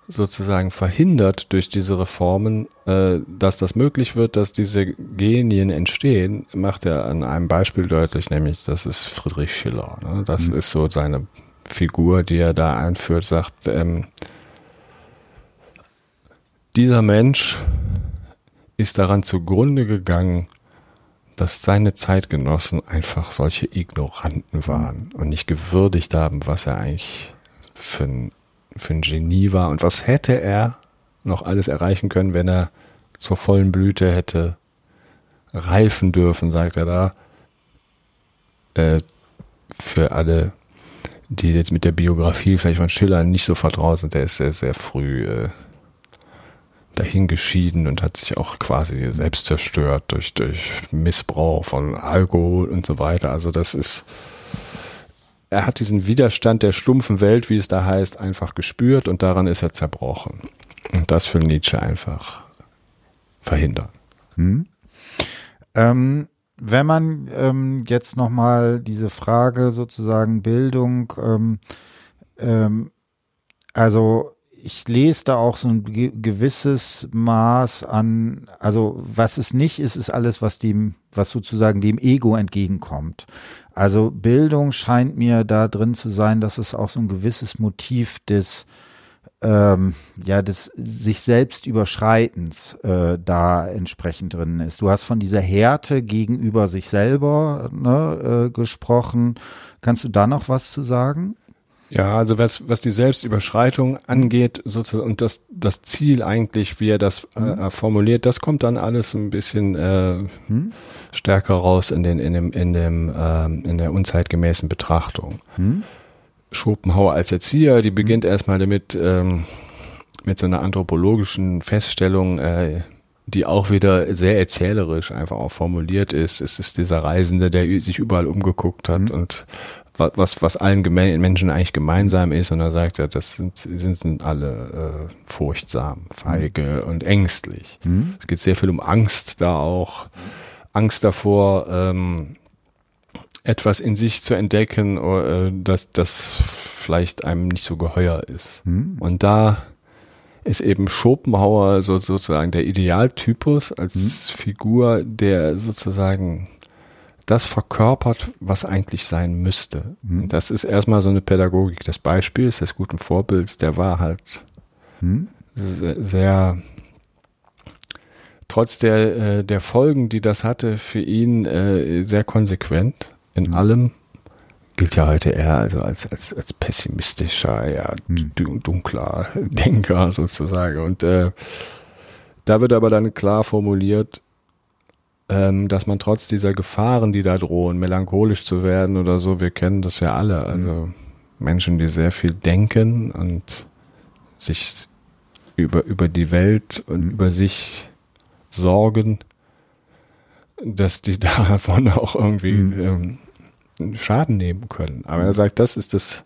sozusagen verhindert durch diese Reformen, äh, dass das möglich wird, dass diese Genien entstehen, macht er an einem Beispiel deutlich, nämlich das ist Friedrich Schiller. Ne? Das mhm. ist so seine Figur, die er da einführt, sagt, ähm, dieser Mensch ist daran zugrunde gegangen, dass seine Zeitgenossen einfach solche Ignoranten waren und nicht gewürdigt haben, was er eigentlich für ein für ein Genie war und was hätte er noch alles erreichen können, wenn er zur vollen Blüte hätte reifen dürfen, sagt er da. Äh, für alle, die jetzt mit der Biografie vielleicht von Schiller nicht so vertraut sind, der ist sehr, sehr früh äh, dahingeschieden und hat sich auch quasi selbst zerstört durch, durch Missbrauch von Alkohol und so weiter. Also das ist er hat diesen Widerstand der stumpfen Welt, wie es da heißt, einfach gespürt und daran ist er zerbrochen. Und das will Nietzsche einfach verhindern. Hm. Ähm, wenn man ähm, jetzt nochmal diese Frage sozusagen Bildung, ähm, ähm, also ich lese da auch so ein gewisses Maß an, also was es nicht ist, ist alles, was dem, was sozusagen dem Ego entgegenkommt. Also Bildung scheint mir da drin zu sein, dass es auch so ein gewisses Motiv des ähm, ja des sich selbst Überschreitens äh, da entsprechend drin ist. Du hast von dieser Härte gegenüber sich selber ne, äh, gesprochen. Kannst du da noch was zu sagen? Ja, also was, was die Selbstüberschreitung angeht, sozusagen, und das, das Ziel eigentlich, wie er das äh, mhm. formuliert, das kommt dann alles ein bisschen äh, hm? stärker raus in den, in dem, in dem, ähm, in der unzeitgemäßen Betrachtung. Hm? Schopenhauer als Erzieher, die beginnt hm? erstmal damit, ähm, mit so einer anthropologischen Feststellung, äh, die auch wieder sehr erzählerisch einfach auch formuliert ist. Es ist dieser Reisende, der sich überall umgeguckt hat mhm. und was, was allen Menschen eigentlich gemeinsam ist. Und er sagt ja, das sind, sind, sind alle äh, furchtsam, feige mhm. und ängstlich. Mhm. Es geht sehr viel um Angst da auch. Angst davor, ähm, etwas in sich zu entdecken, äh, dass das vielleicht einem nicht so geheuer ist. Mhm. Und da ist eben Schopenhauer so, sozusagen der Idealtypus als mhm. Figur, der sozusagen das verkörpert, was eigentlich sein müsste. Mhm. Das ist erstmal so eine Pädagogik des Beispiels, des guten Vorbilds, der war halt mhm. sehr, sehr, trotz der, äh, der Folgen, die das hatte, für ihn äh, sehr konsequent in mhm. allem. Gilt ja heute eher also als, als, als pessimistischer, ja, mhm. dunkler Denker sozusagen. Und äh, da wird aber dann klar formuliert, ähm, dass man trotz dieser Gefahren, die da drohen, melancholisch zu werden oder so, wir kennen das ja alle. Mhm. Also Menschen, die sehr viel denken und sich über, über die Welt und mhm. über sich sorgen, dass die davon auch irgendwie mhm. ähm, Schaden nehmen können. Aber er sagt, das ist das,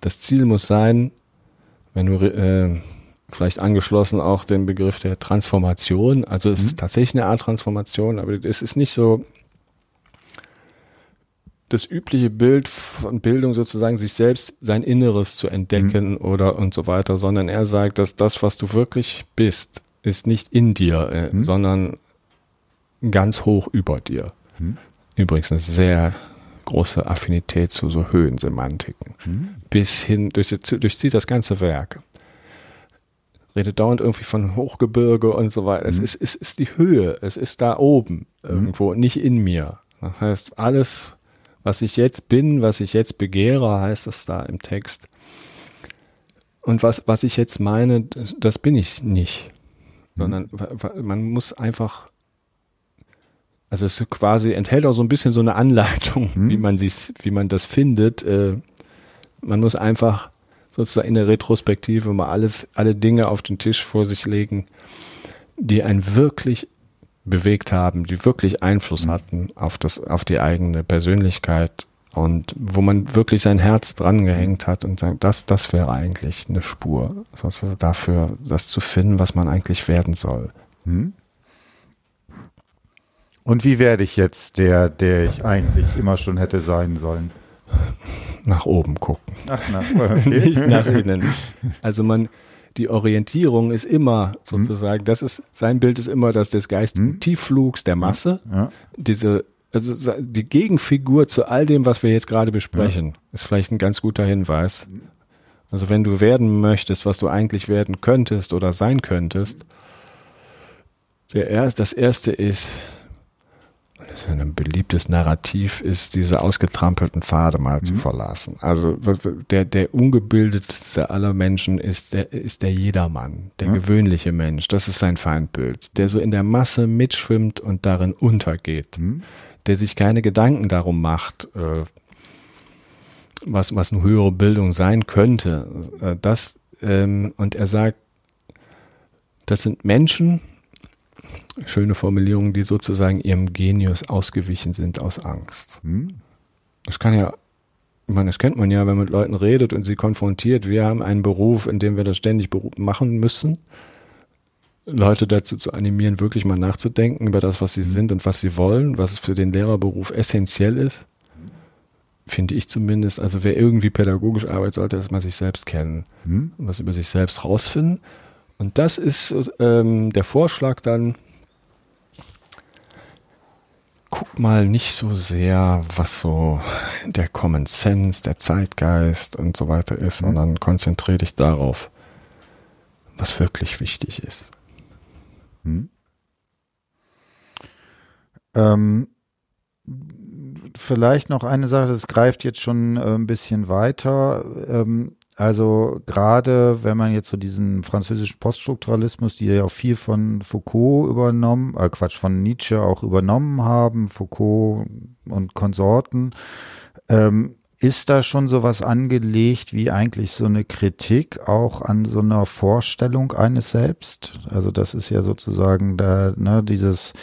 das Ziel muss sein, wenn du äh, vielleicht angeschlossen auch den Begriff der Transformation. Also es mhm. ist tatsächlich eine Art Transformation, aber es ist nicht so, das übliche Bild von Bildung sozusagen, sich selbst sein Inneres zu entdecken mhm. oder und so weiter, sondern er sagt, dass das, was du wirklich bist, ist nicht in dir, äh, mhm. sondern ganz hoch über dir. Mhm. Übrigens eine sehr große Affinität zu so Höhensemantiken. Mhm. Bis hin, durch, durchzieht das ganze Werk. Redet dauernd irgendwie von Hochgebirge und so weiter. Es, mhm. ist, es ist die Höhe, es ist da oben mhm. irgendwo, nicht in mir. Das heißt, alles, was ich jetzt bin, was ich jetzt begehre, heißt es da im Text. Und was, was ich jetzt meine, das bin ich nicht. Mhm. Sondern man muss einfach, also es quasi enthält auch so ein bisschen so eine Anleitung, mhm. wie man sich, wie man das findet. Äh, man muss einfach sozusagen in der Retrospektive mal alles, alle Dinge auf den Tisch vor sich legen, die einen wirklich bewegt haben, die wirklich Einfluss mhm. hatten auf das, auf die eigene Persönlichkeit und wo man wirklich sein Herz dran gehängt hat und sagt, das, das wäre eigentlich eine Spur, sozusagen dafür, das zu finden, was man eigentlich werden soll. Mhm. Und wie werde ich jetzt der, der ich eigentlich immer schon hätte sein sollen? Nach oben gucken. Ach, nach, okay. Nicht nach innen. Also man, die Orientierung ist immer sozusagen, mhm. das ist, sein Bild ist immer das des geistigen mhm. Tiefflugs der Masse. Ja. Diese, also die Gegenfigur zu all dem, was wir jetzt gerade besprechen, ja. ist vielleicht ein ganz guter Hinweis. Also wenn du werden möchtest, was du eigentlich werden könntest oder sein könntest, der erst, das erste ist ein beliebtes Narrativ ist, diese ausgetrampelten Pfade mal mhm. zu verlassen. Also der, der ungebildetste aller Menschen ist der, ist der Jedermann, der mhm. gewöhnliche Mensch. Das ist sein Feindbild, der so in der Masse mitschwimmt und darin untergeht, mhm. der sich keine Gedanken darum macht, äh, was, was eine höhere Bildung sein könnte. Äh, das, ähm, und er sagt, das sind Menschen, schöne Formulierungen, die sozusagen ihrem Genius ausgewichen sind aus Angst. Hm? Das kann ja, ich meine, das kennt man ja, wenn man mit Leuten redet und sie konfrontiert. Wir haben einen Beruf, in dem wir das ständig machen müssen. Leute dazu zu animieren, wirklich mal nachzudenken über das, was sie hm. sind und was sie wollen, was für den Lehrerberuf essentiell ist. Finde ich zumindest. Also wer irgendwie pädagogisch arbeitet, sollte erstmal sich selbst kennen hm? und was über sich selbst rausfinden. Und das ist ähm, der Vorschlag dann, guck mal nicht so sehr, was so der Common Sense, der Zeitgeist und so weiter ist, mhm. sondern konzentriere dich darauf, was wirklich wichtig ist. Mhm. Ähm, vielleicht noch eine Sache, das greift jetzt schon äh, ein bisschen weiter. Ähm, also gerade wenn man jetzt so diesen französischen Poststrukturalismus, die ja auch viel von Foucault übernommen, äh Quatsch, von Nietzsche auch übernommen haben, Foucault und Konsorten, ähm, ist da schon sowas angelegt wie eigentlich so eine Kritik auch an so einer Vorstellung eines Selbst? Also das ist ja sozusagen da, ne, dieses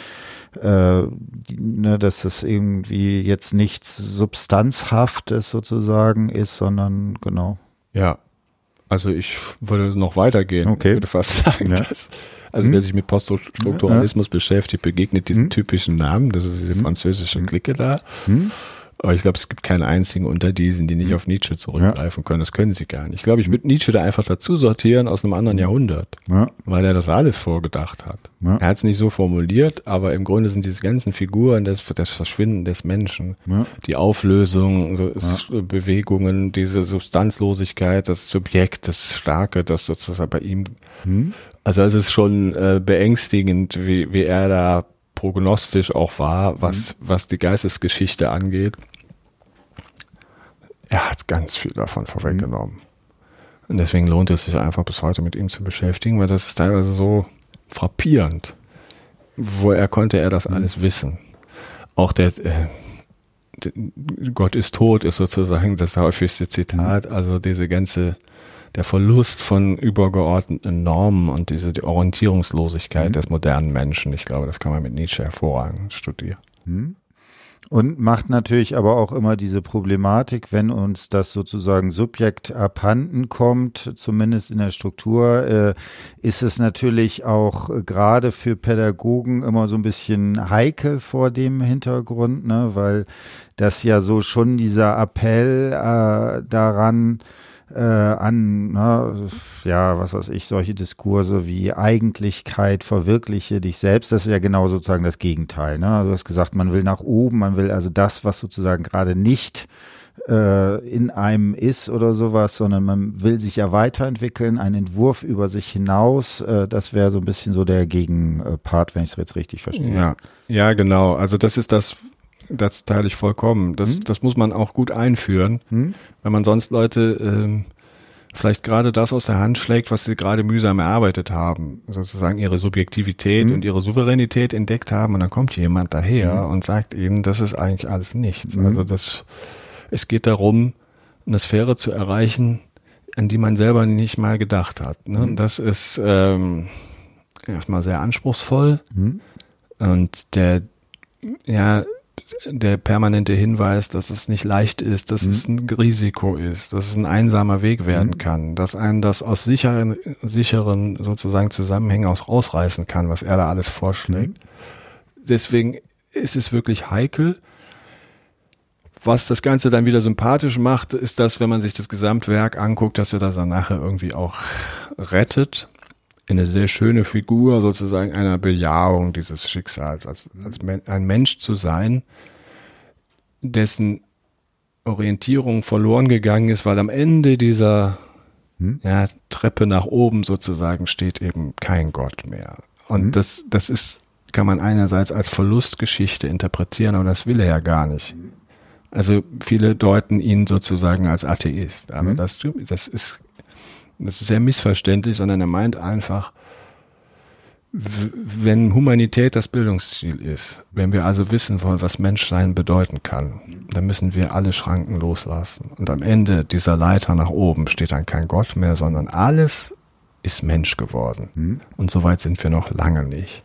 äh, ne, dass es irgendwie jetzt nichts Substanzhaftes sozusagen ist, sondern genau. Ja, also ich würde noch weitergehen. Okay. Ich würde fast sagen, ja. dass, also hm. wer sich mit Poststrukturalismus ja. beschäftigt, begegnet diesen hm. typischen Namen. Das ist diese hm. französische Clique da. Hm. Aber ich glaube, es gibt keinen einzigen unter diesen, die nicht hm. auf Nietzsche zurückgreifen können. Das können sie gar nicht. Ich glaube, ich würde Nietzsche da einfach dazu sortieren aus einem anderen Jahrhundert, ja. weil er das alles vorgedacht hat. Ja. Er hat es nicht so formuliert, aber im Grunde sind diese ganzen Figuren das, das Verschwinden des Menschen, ja. die Auflösung, so Bewegungen, diese Substanzlosigkeit, das Subjekt, das Starke, das sozusagen bei ihm. Hm. Also es ist schon äh, beängstigend, wie, wie er da prognostisch auch war, was, mhm. was die Geistesgeschichte angeht. Er hat ganz viel davon vorweggenommen. Mhm. Und deswegen lohnt es sich einfach bis heute mit ihm zu beschäftigen, weil das ist teilweise so frappierend. Woher konnte er das mhm. alles wissen? Auch der, äh, Gott ist tot ist sozusagen das häufigste Zitat. Mhm. Also diese ganze der Verlust von übergeordneten Normen und diese die Orientierungslosigkeit mhm. des modernen Menschen. Ich glaube, das kann man mit Nietzsche hervorragend studieren. Mhm. Und macht natürlich aber auch immer diese Problematik, wenn uns das sozusagen Subjekt abhanden kommt, zumindest in der Struktur, äh, ist es natürlich auch äh, gerade für Pädagogen immer so ein bisschen heikel vor dem Hintergrund, ne, weil das ja so schon dieser Appell äh, daran äh, an, ne, ja, was weiß ich, solche Diskurse wie Eigentlichkeit, verwirkliche dich selbst, das ist ja genau sozusagen das Gegenteil. Ne? Du hast gesagt, man will nach oben, man will also das, was sozusagen gerade nicht äh, in einem ist oder sowas, sondern man will sich ja weiterentwickeln, ein Entwurf über sich hinaus. Äh, das wäre so ein bisschen so der Gegenpart, wenn ich es jetzt richtig verstehe. Ja, ja, genau. Also das ist das, das teile ich vollkommen. Das, hm? das muss man auch gut einführen, hm? wenn man sonst Leute ähm, vielleicht gerade das aus der Hand schlägt, was sie gerade mühsam erarbeitet haben, sozusagen ihre Subjektivität hm? und ihre Souveränität entdeckt haben und dann kommt jemand daher hm? und sagt ihnen, das ist eigentlich alles nichts. Hm? Also das, es geht darum, eine Sphäre zu erreichen, an die man selber nicht mal gedacht hat. Ne? Hm? Das ist ähm, erstmal sehr anspruchsvoll und der ja der permanente Hinweis, dass es nicht leicht ist, dass mhm. es ein Risiko ist, dass es ein einsamer Weg werden mhm. kann, dass einen das aus sicheren, sicheren sozusagen Zusammenhängen aus rausreißen kann, was er da alles vorschlägt. Mhm. Deswegen ist es wirklich heikel. Was das Ganze dann wieder sympathisch macht, ist das, wenn man sich das Gesamtwerk anguckt, dass er das dann nachher irgendwie auch rettet eine sehr schöne Figur sozusagen einer Bejahung dieses Schicksals, als, als ein Mensch zu sein, dessen Orientierung verloren gegangen ist, weil am Ende dieser hm? ja, Treppe nach oben sozusagen steht eben kein Gott mehr. Und hm? das, das ist, kann man einerseits als Verlustgeschichte interpretieren, aber das will er ja gar nicht. Also viele deuten ihn sozusagen als Atheist, aber hm? das, das ist das ist sehr missverständlich, sondern er meint einfach, wenn Humanität das Bildungsziel ist, wenn wir also wissen wollen, was Menschsein bedeuten kann, dann müssen wir alle Schranken loslassen. Und am Ende dieser Leiter nach oben steht dann kein Gott mehr, sondern alles ist Mensch geworden. Mhm. Und so weit sind wir noch lange nicht.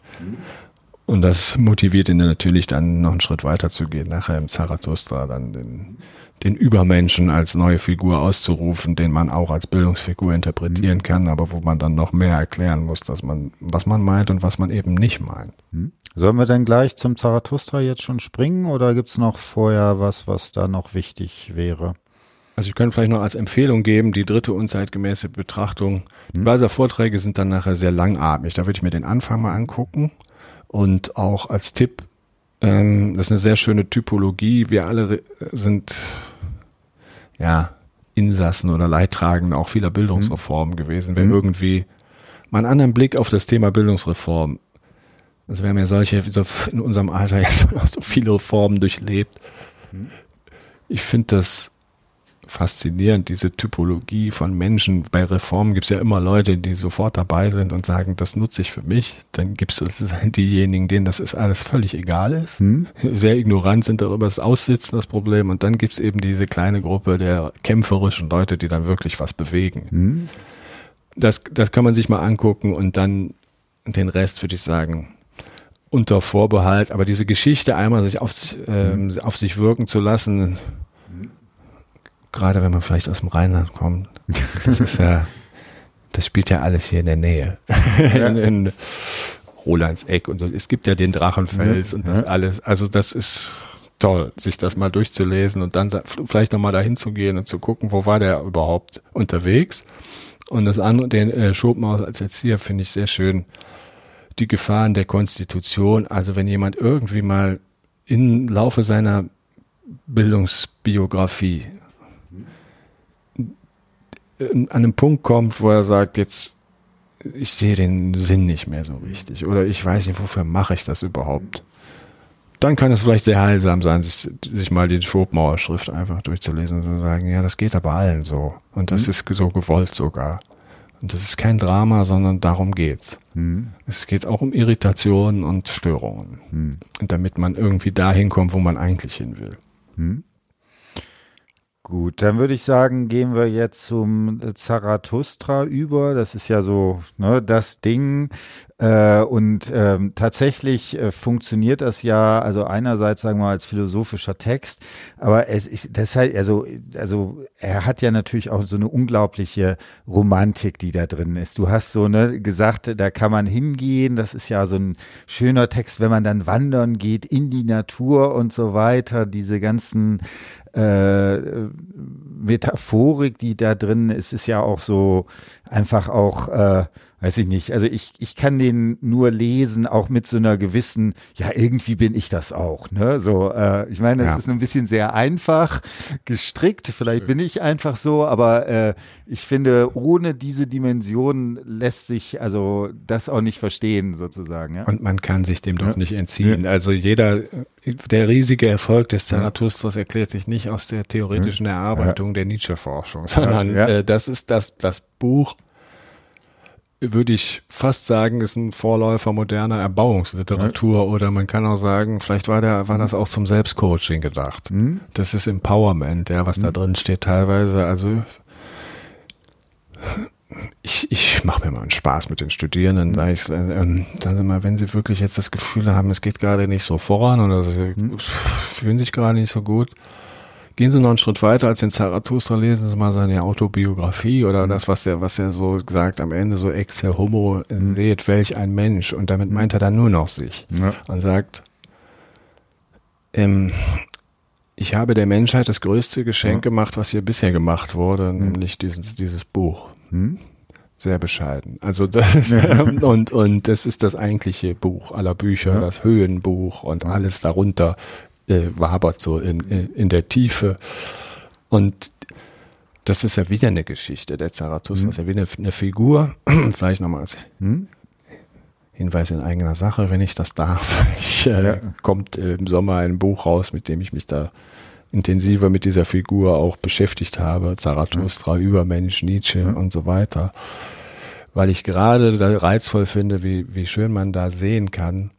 Und das motiviert ihn natürlich dann noch einen Schritt weiter zu gehen, nachher im Zarathustra dann den den Übermenschen als neue Figur auszurufen, den man auch als Bildungsfigur interpretieren mhm. kann, aber wo man dann noch mehr erklären muss, dass man, was man meint und was man eben nicht meint. Mhm. Sollen wir denn gleich zum Zarathustra jetzt schon springen oder gibt's noch vorher was, was da noch wichtig wäre? Also ich könnte vielleicht noch als Empfehlung geben, die dritte unzeitgemäße Betrachtung. Die mhm. Weiser Vorträge sind dann nachher sehr langatmig. Da würde ich mir den Anfang mal angucken. Und auch als Tipp, ähm, das ist eine sehr schöne Typologie. Wir alle sind ja, Insassen oder Leidtragende auch vieler Bildungsreformen mhm. gewesen, wäre mhm. irgendwie mal einen anderen Blick auf das Thema Bildungsreform. Also wir haben ja solche, so in unserem Alter jetzt so viele Reformen durchlebt. Mhm. Ich finde das faszinierend, diese Typologie von Menschen. Bei Reformen gibt es ja immer Leute, die sofort dabei sind und sagen, das nutze ich für mich. Dann gibt es diejenigen, denen das ist alles völlig egal ist, hm. sehr ignorant sind darüber, das Aussitzen das Problem. Und dann gibt es eben diese kleine Gruppe der kämpferischen Leute, die dann wirklich was bewegen. Hm. Das, das kann man sich mal angucken und dann den Rest würde ich sagen, unter Vorbehalt, aber diese Geschichte einmal sich auf, äh, auf sich wirken zu lassen, gerade wenn man vielleicht aus dem Rheinland kommt. Das ist ja, das spielt ja alles hier in der Nähe. Ja. in, in Rolandseck und so. Es gibt ja den Drachenfels ja. und das alles. Also das ist toll, sich das mal durchzulesen und dann da, vielleicht nochmal dahin zu gehen und zu gucken, wo war der überhaupt unterwegs. Und das andere, den äh, Schopenhauer als Erzieher finde ich sehr schön. Die Gefahren der Konstitution. Also wenn jemand irgendwie mal im Laufe seiner Bildungsbiografie an einem Punkt kommt, wo er sagt, jetzt, ich sehe den Sinn nicht mehr so richtig oder ich weiß nicht, wofür mache ich das überhaupt. Dann kann es vielleicht sehr heilsam sein, sich, sich mal die Schopenhauer-Schrift einfach durchzulesen und zu sagen, ja, das geht aber allen so. Und das mhm. ist so gewollt sogar. Und das ist kein Drama, sondern darum geht's. Mhm. Es geht auch um Irritationen und Störungen. Mhm. Und damit man irgendwie dahin kommt, wo man eigentlich hin will. Gut, dann würde ich sagen, gehen wir jetzt zum Zarathustra über. Das ist ja so ne, das Ding. Äh, und ähm, tatsächlich äh, funktioniert das ja, also einerseits sagen wir mal als philosophischer Text, aber es ist das halt, also, also er hat ja natürlich auch so eine unglaubliche Romantik, die da drin ist. Du hast so ne gesagt, da kann man hingehen, das ist ja so ein schöner Text, wenn man dann wandern geht in die Natur und so weiter, diese ganzen äh, Metaphorik, die da drin ist, ist ja auch so einfach auch äh, weiß ich nicht. Also ich, ich kann den nur lesen, auch mit so einer gewissen, ja, irgendwie bin ich das auch. Ne? So, äh, ich meine, es ja. ist ein bisschen sehr einfach gestrickt. Vielleicht bin ich einfach so, aber äh, ich finde, ohne diese Dimension lässt sich also das auch nicht verstehen, sozusagen. Ja? Und man kann sich dem doch ja. nicht entziehen. Also jeder, der riesige Erfolg des Zarathustras erklärt sich nicht aus der theoretischen Erarbeitung der Nietzsche-Forschung, sondern äh, das ist das, das Buch, würde ich fast sagen, ist ein Vorläufer moderner Erbauungsliteratur ja. oder man kann auch sagen, vielleicht war der, war das auch zum Selbstcoaching gedacht. Mhm. Das ist Empowerment, ja, was mhm. da drin steht teilweise. Also ich, ich mache mir mal einen Spaß mit den Studierenden, mhm. sage ich, ähm, sagen Sie mal, wenn Sie wirklich jetzt das Gefühl haben, es geht gerade nicht so voran oder Sie mhm. fühlen sich gerade nicht so gut, Gehen Sie noch einen Schritt weiter als den Zarathustra, lesen Sie mal seine Autobiografie oder mhm. das, was er, was er so sagt am Ende, so Excel Homo, mhm. seht, welch ein Mensch. Und damit mhm. meint er dann nur noch sich. Ja. Und sagt, ähm, ich habe der Menschheit das größte Geschenk ja. gemacht, was hier bisher gemacht wurde, mhm. nämlich dieses, dieses Buch. Mhm. Sehr bescheiden. Also das und und das ist das eigentliche Buch aller Bücher, ja. das Höhenbuch und alles darunter äh, wabert so in, in der Tiefe. Und das ist ja wieder eine Geschichte. Der Zarathustra mhm. ist ja wieder eine, Figur. Vielleicht nochmal als mhm. Hinweis in eigener Sache, wenn ich das darf. Ich, äh, ja. Kommt äh, im Sommer ein Buch raus, mit dem ich mich da intensiver mit dieser Figur auch beschäftigt habe. Zarathustra, mhm. Übermensch, Nietzsche und so weiter. Weil ich gerade da reizvoll finde, wie, wie schön man da sehen kann,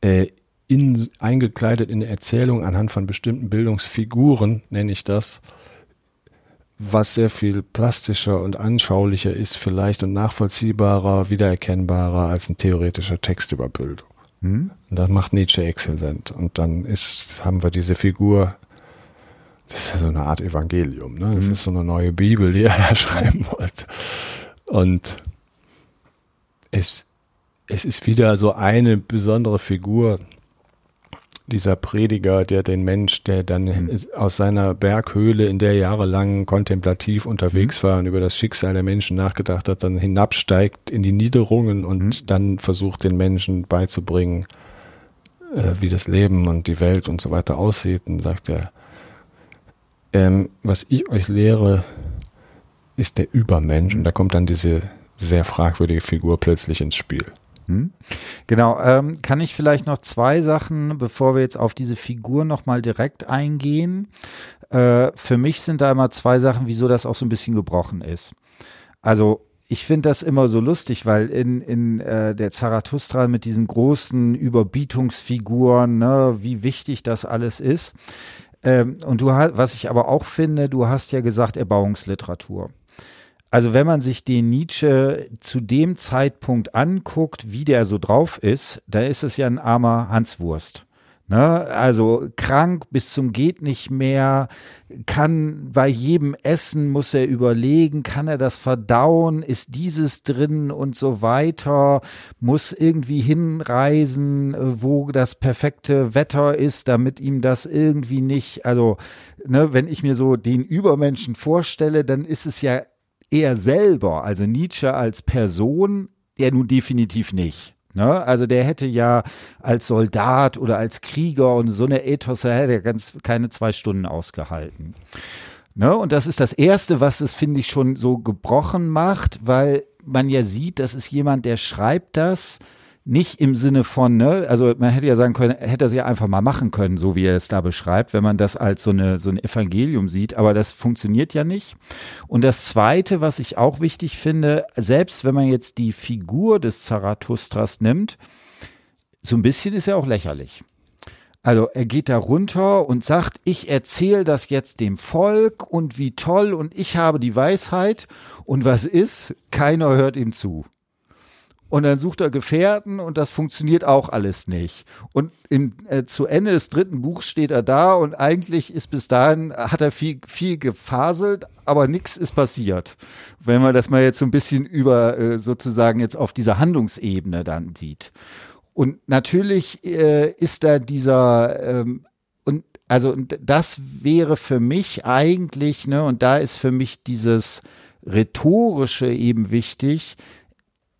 äh, in, eingekleidet in der Erzählung anhand von bestimmten Bildungsfiguren, nenne ich das, was sehr viel plastischer und anschaulicher ist vielleicht und nachvollziehbarer, wiedererkennbarer als ein theoretischer Text über Bildung. Hm? Das macht Nietzsche exzellent. Und dann ist, haben wir diese Figur, das ist ja so eine Art Evangelium, ne? Das hm. ist so eine neue Bibel, die er da schreiben wollte. Und es, es ist wieder so eine besondere Figur, dieser Prediger, der den Mensch, der dann mhm. aus seiner Berghöhle, in der jahrelang kontemplativ unterwegs mhm. war und über das Schicksal der Menschen nachgedacht hat, dann hinabsteigt in die Niederungen und mhm. dann versucht, den Menschen beizubringen, äh, wie das Leben und die Welt und so weiter aussieht. Und sagt er, ähm, was ich euch lehre, ist der Übermensch. Und da kommt dann diese sehr fragwürdige Figur plötzlich ins Spiel. Hm? Genau, ähm, kann ich vielleicht noch zwei Sachen, bevor wir jetzt auf diese Figur nochmal direkt eingehen. Äh, für mich sind da immer zwei Sachen, wieso das auch so ein bisschen gebrochen ist. Also ich finde das immer so lustig, weil in, in äh, der Zarathustra mit diesen großen Überbietungsfiguren, ne, wie wichtig das alles ist. Ähm, und du hast, was ich aber auch finde, du hast ja gesagt Erbauungsliteratur. Also wenn man sich den Nietzsche zu dem Zeitpunkt anguckt, wie der so drauf ist, da ist es ja ein armer Hanswurst. Ne? Also krank bis zum geht nicht mehr, kann bei jedem Essen muss er überlegen, kann er das verdauen, ist dieses drin und so weiter, muss irgendwie hinreisen, wo das perfekte Wetter ist, damit ihm das irgendwie nicht, also ne, wenn ich mir so den Übermenschen vorstelle, dann ist es ja er selber, also Nietzsche als Person, der nun definitiv nicht. Ne? Also der hätte ja als Soldat oder als Krieger und so eine Ethos, er hätte ganz keine zwei Stunden ausgehalten. Ne? Und das ist das Erste, was es, finde ich, schon so gebrochen macht, weil man ja sieht, das ist jemand, der schreibt das nicht im Sinne von, ne, also man hätte ja sagen können, hätte er es ja einfach mal machen können, so wie er es da beschreibt, wenn man das als so eine so ein Evangelium sieht, aber das funktioniert ja nicht. Und das zweite, was ich auch wichtig finde, selbst wenn man jetzt die Figur des Zarathustras nimmt, so ein bisschen ist er auch lächerlich. Also er geht da runter und sagt, ich erzähle das jetzt dem Volk und wie toll und ich habe die Weisheit und was ist? Keiner hört ihm zu. Und dann sucht er Gefährten und das funktioniert auch alles nicht. Und im, äh, zu Ende des dritten Buchs steht er da und eigentlich ist bis dahin, hat er viel, viel gefaselt, aber nichts ist passiert. Wenn man das mal jetzt so ein bisschen über äh, sozusagen jetzt auf dieser Handlungsebene dann sieht. Und natürlich äh, ist da dieser ähm, und also das wäre für mich eigentlich, ne, und da ist für mich dieses rhetorische eben wichtig,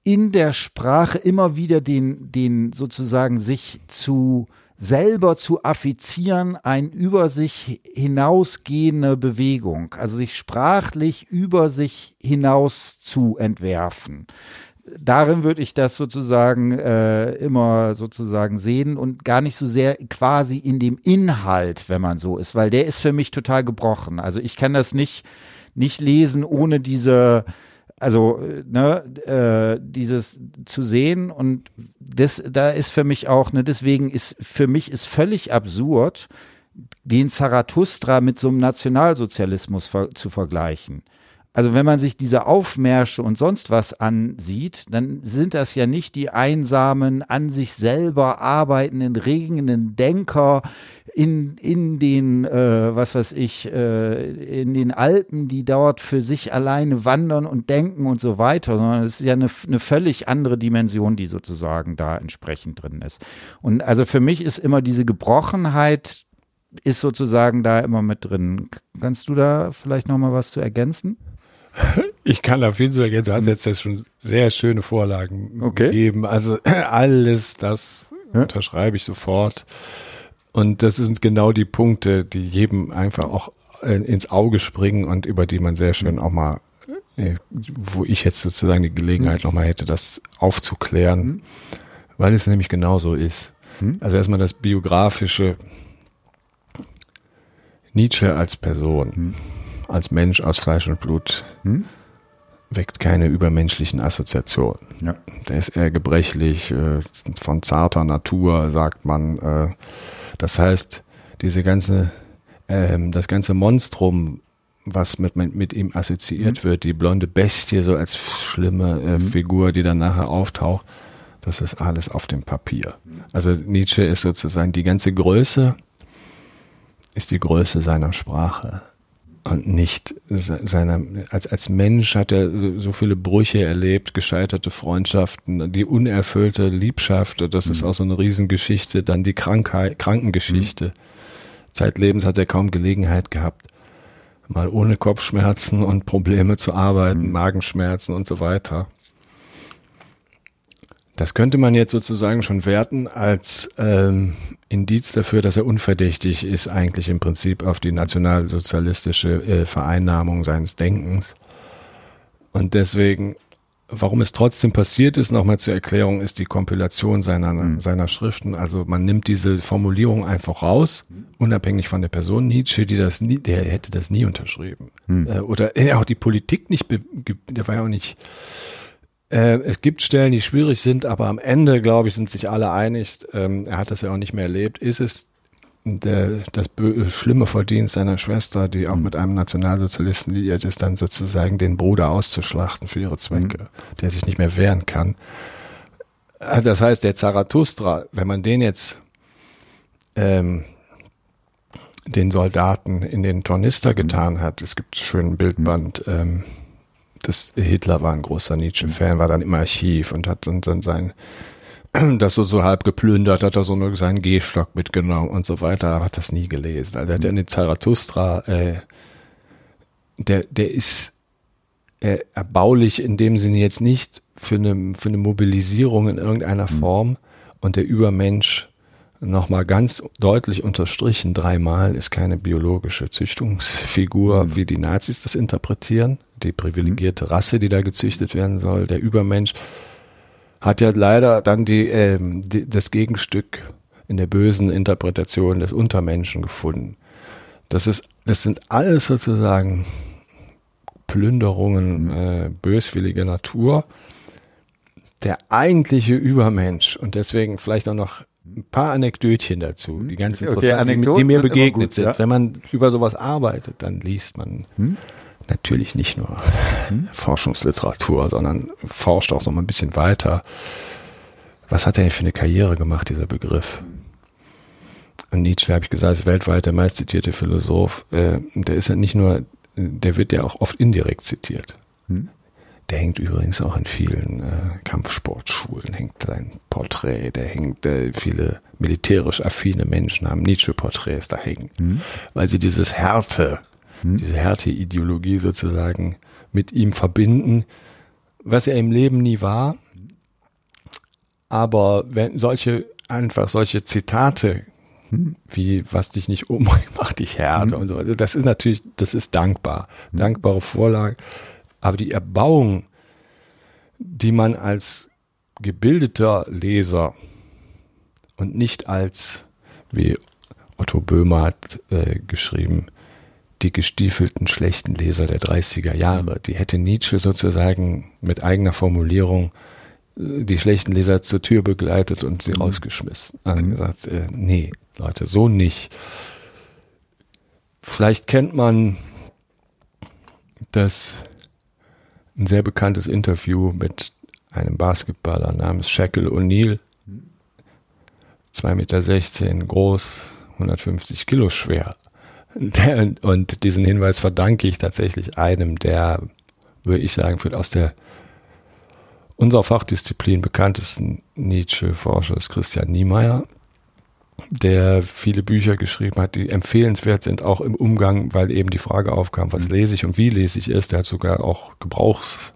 in der Sprache immer wieder den, den sozusagen sich zu selber zu affizieren, ein über sich hinausgehende Bewegung, also sich sprachlich über sich hinaus zu entwerfen. Darin würde ich das sozusagen äh, immer sozusagen sehen und gar nicht so sehr quasi in dem Inhalt, wenn man so ist, weil der ist für mich total gebrochen. Also ich kann das nicht nicht lesen ohne diese also ne, äh, dieses zu sehen und das da ist für mich auch ne deswegen ist für mich ist völlig absurd den Zarathustra mit so einem Nationalsozialismus ver zu vergleichen. Also wenn man sich diese Aufmärsche und sonst was ansieht, dann sind das ja nicht die einsamen, an sich selber arbeitenden, regenden Denker in, in den, äh, was weiß ich, äh, in den Alpen, die dort für sich alleine wandern und denken und so weiter, sondern es ist ja eine, eine völlig andere Dimension, die sozusagen da entsprechend drin ist. Und also für mich ist immer diese Gebrochenheit ist sozusagen da immer mit drin. Kannst du da vielleicht noch mal was zu ergänzen? Ich kann da viel zu ergänzen. Du hast jetzt das schon sehr schöne Vorlagen okay. gegeben. Also alles, das ja. unterschreibe ich sofort. Und das sind genau die Punkte, die jedem einfach auch ins Auge springen und über die man sehr schön auch mal, äh, wo ich jetzt sozusagen die Gelegenheit mhm. nochmal hätte, das aufzuklären, mhm. weil es nämlich genauso ist. Mhm. Also erstmal das biografische Nietzsche als Person. Als Mensch aus Fleisch und Blut hm? weckt keine übermenschlichen Assoziationen. Ja. Der ist eher gebrechlich, äh, von zarter Natur, sagt man. Äh, das heißt, diese ganze, äh, das ganze Monstrum, was mit, mit, mit ihm assoziiert mhm. wird, die blonde Bestie so als schlimme äh, mhm. Figur, die dann nachher auftaucht, das ist alles auf dem Papier. Also Nietzsche ist sozusagen die ganze Größe, ist die Größe seiner Sprache und nicht seiner, als, als Mensch hat er so viele Brüche erlebt, gescheiterte Freundschaften, die unerfüllte Liebschaft, das mhm. ist auch so eine Riesengeschichte, dann die Krankheit, Krankengeschichte. Mhm. Zeitlebens hat er kaum Gelegenheit gehabt, mal ohne Kopfschmerzen und Probleme zu arbeiten, mhm. Magenschmerzen und so weiter. Das könnte man jetzt sozusagen schon werten als ähm, Indiz dafür, dass er unverdächtig ist, eigentlich im Prinzip auf die nationalsozialistische äh, Vereinnahmung seines Denkens. Und deswegen, warum es trotzdem passiert ist, nochmal zur Erklärung, ist die Kompilation seiner, mhm. seiner Schriften. Also man nimmt diese Formulierung einfach raus, unabhängig von der Person Nietzsche, die das nie, der hätte das nie unterschrieben. Mhm. Äh, oder äh, auch die Politik nicht, der war ja auch nicht äh, es gibt Stellen, die schwierig sind, aber am Ende, glaube ich, sind sich alle einig. Ähm, er hat das ja auch nicht mehr erlebt. Ist es der, das schlimme Verdienst seiner Schwester, die auch mhm. mit einem Nationalsozialisten liiert ist, dann sozusagen den Bruder auszuschlachten für ihre Zwecke, mhm. der sich nicht mehr wehren kann. Äh, das heißt, der Zarathustra, wenn man den jetzt ähm, den Soldaten in den Tornister getan hat, es gibt einen schönen Bildband, ähm, das Hitler war ein großer Nietzsche-Fan, war dann im Archiv und hat dann, dann sein das so, so halb geplündert, hat er so nur seinen Gehstock mitgenommen und so weiter, aber hat das nie gelesen. Also er hat ja den Zarathustra, äh, der, der ist äh, erbaulich in dem Sinne jetzt nicht für eine, für eine Mobilisierung in irgendeiner mhm. Form und der Übermensch nochmal ganz deutlich unterstrichen, dreimal ist keine biologische Züchtungsfigur, mhm. wie die Nazis das interpretieren die privilegierte Rasse, die da gezüchtet werden soll, der Übermensch, hat ja leider dann die, äh, die, das Gegenstück in der bösen Interpretation des Untermenschen gefunden. Das ist, das sind alles sozusagen Plünderungen äh, böswilliger Natur. Der eigentliche Übermensch und deswegen vielleicht auch noch ein paar Anekdötchen dazu, die ganz interessant, okay, die, die, mir begegnet gut, sind. Ja. Wenn man über sowas arbeitet, dann liest man. Hm? Natürlich nicht nur hm? Forschungsliteratur, sondern forscht auch so mal ein bisschen weiter. Was hat er denn für eine Karriere gemacht, dieser Begriff? Und Nietzsche, habe ich gesagt, ist weltweit der meistzitierte Philosoph. Äh, der ist ja nicht nur, der wird ja auch oft indirekt zitiert. Hm? Der hängt übrigens auch in vielen äh, Kampfsportschulen, hängt sein Porträt, der hängt, äh, viele militärisch affine Menschen haben Nietzsche-Porträts da hängen, hm? weil sie dieses Härte, hm? diese Härte-Ideologie sozusagen mit ihm verbinden, was er im Leben nie war. Aber wenn solche, einfach solche Zitate hm? wie was dich nicht umbringt, macht dich härter hm? und so. Das ist natürlich, das ist dankbar, hm? dankbare Vorlage. Aber die Erbauung, die man als gebildeter Leser und nicht als, wie Otto Böhmer hat äh, geschrieben, die gestiefelten schlechten Leser der 30er Jahre. Die hätte Nietzsche sozusagen mit eigener Formulierung äh, die schlechten Leser zur Tür begleitet und sie mhm. rausgeschmissen. Also mhm. gesagt, äh, nee, Leute, so nicht. Vielleicht kennt man das ein sehr bekanntes Interview mit einem Basketballer namens Shaquille O'Neal. 2,16 Meter groß, 150 Kilo schwer. Und diesen Hinweis verdanke ich tatsächlich einem der, würde ich sagen, aus der unserer Fachdisziplin bekanntesten Nietzsche-Forschers Christian Niemeyer, der viele Bücher geschrieben hat, die empfehlenswert sind, auch im Umgang, weil eben die Frage aufkam, was mhm. lese ich und wie lese ich es. Der hat sogar auch Gebrauchs,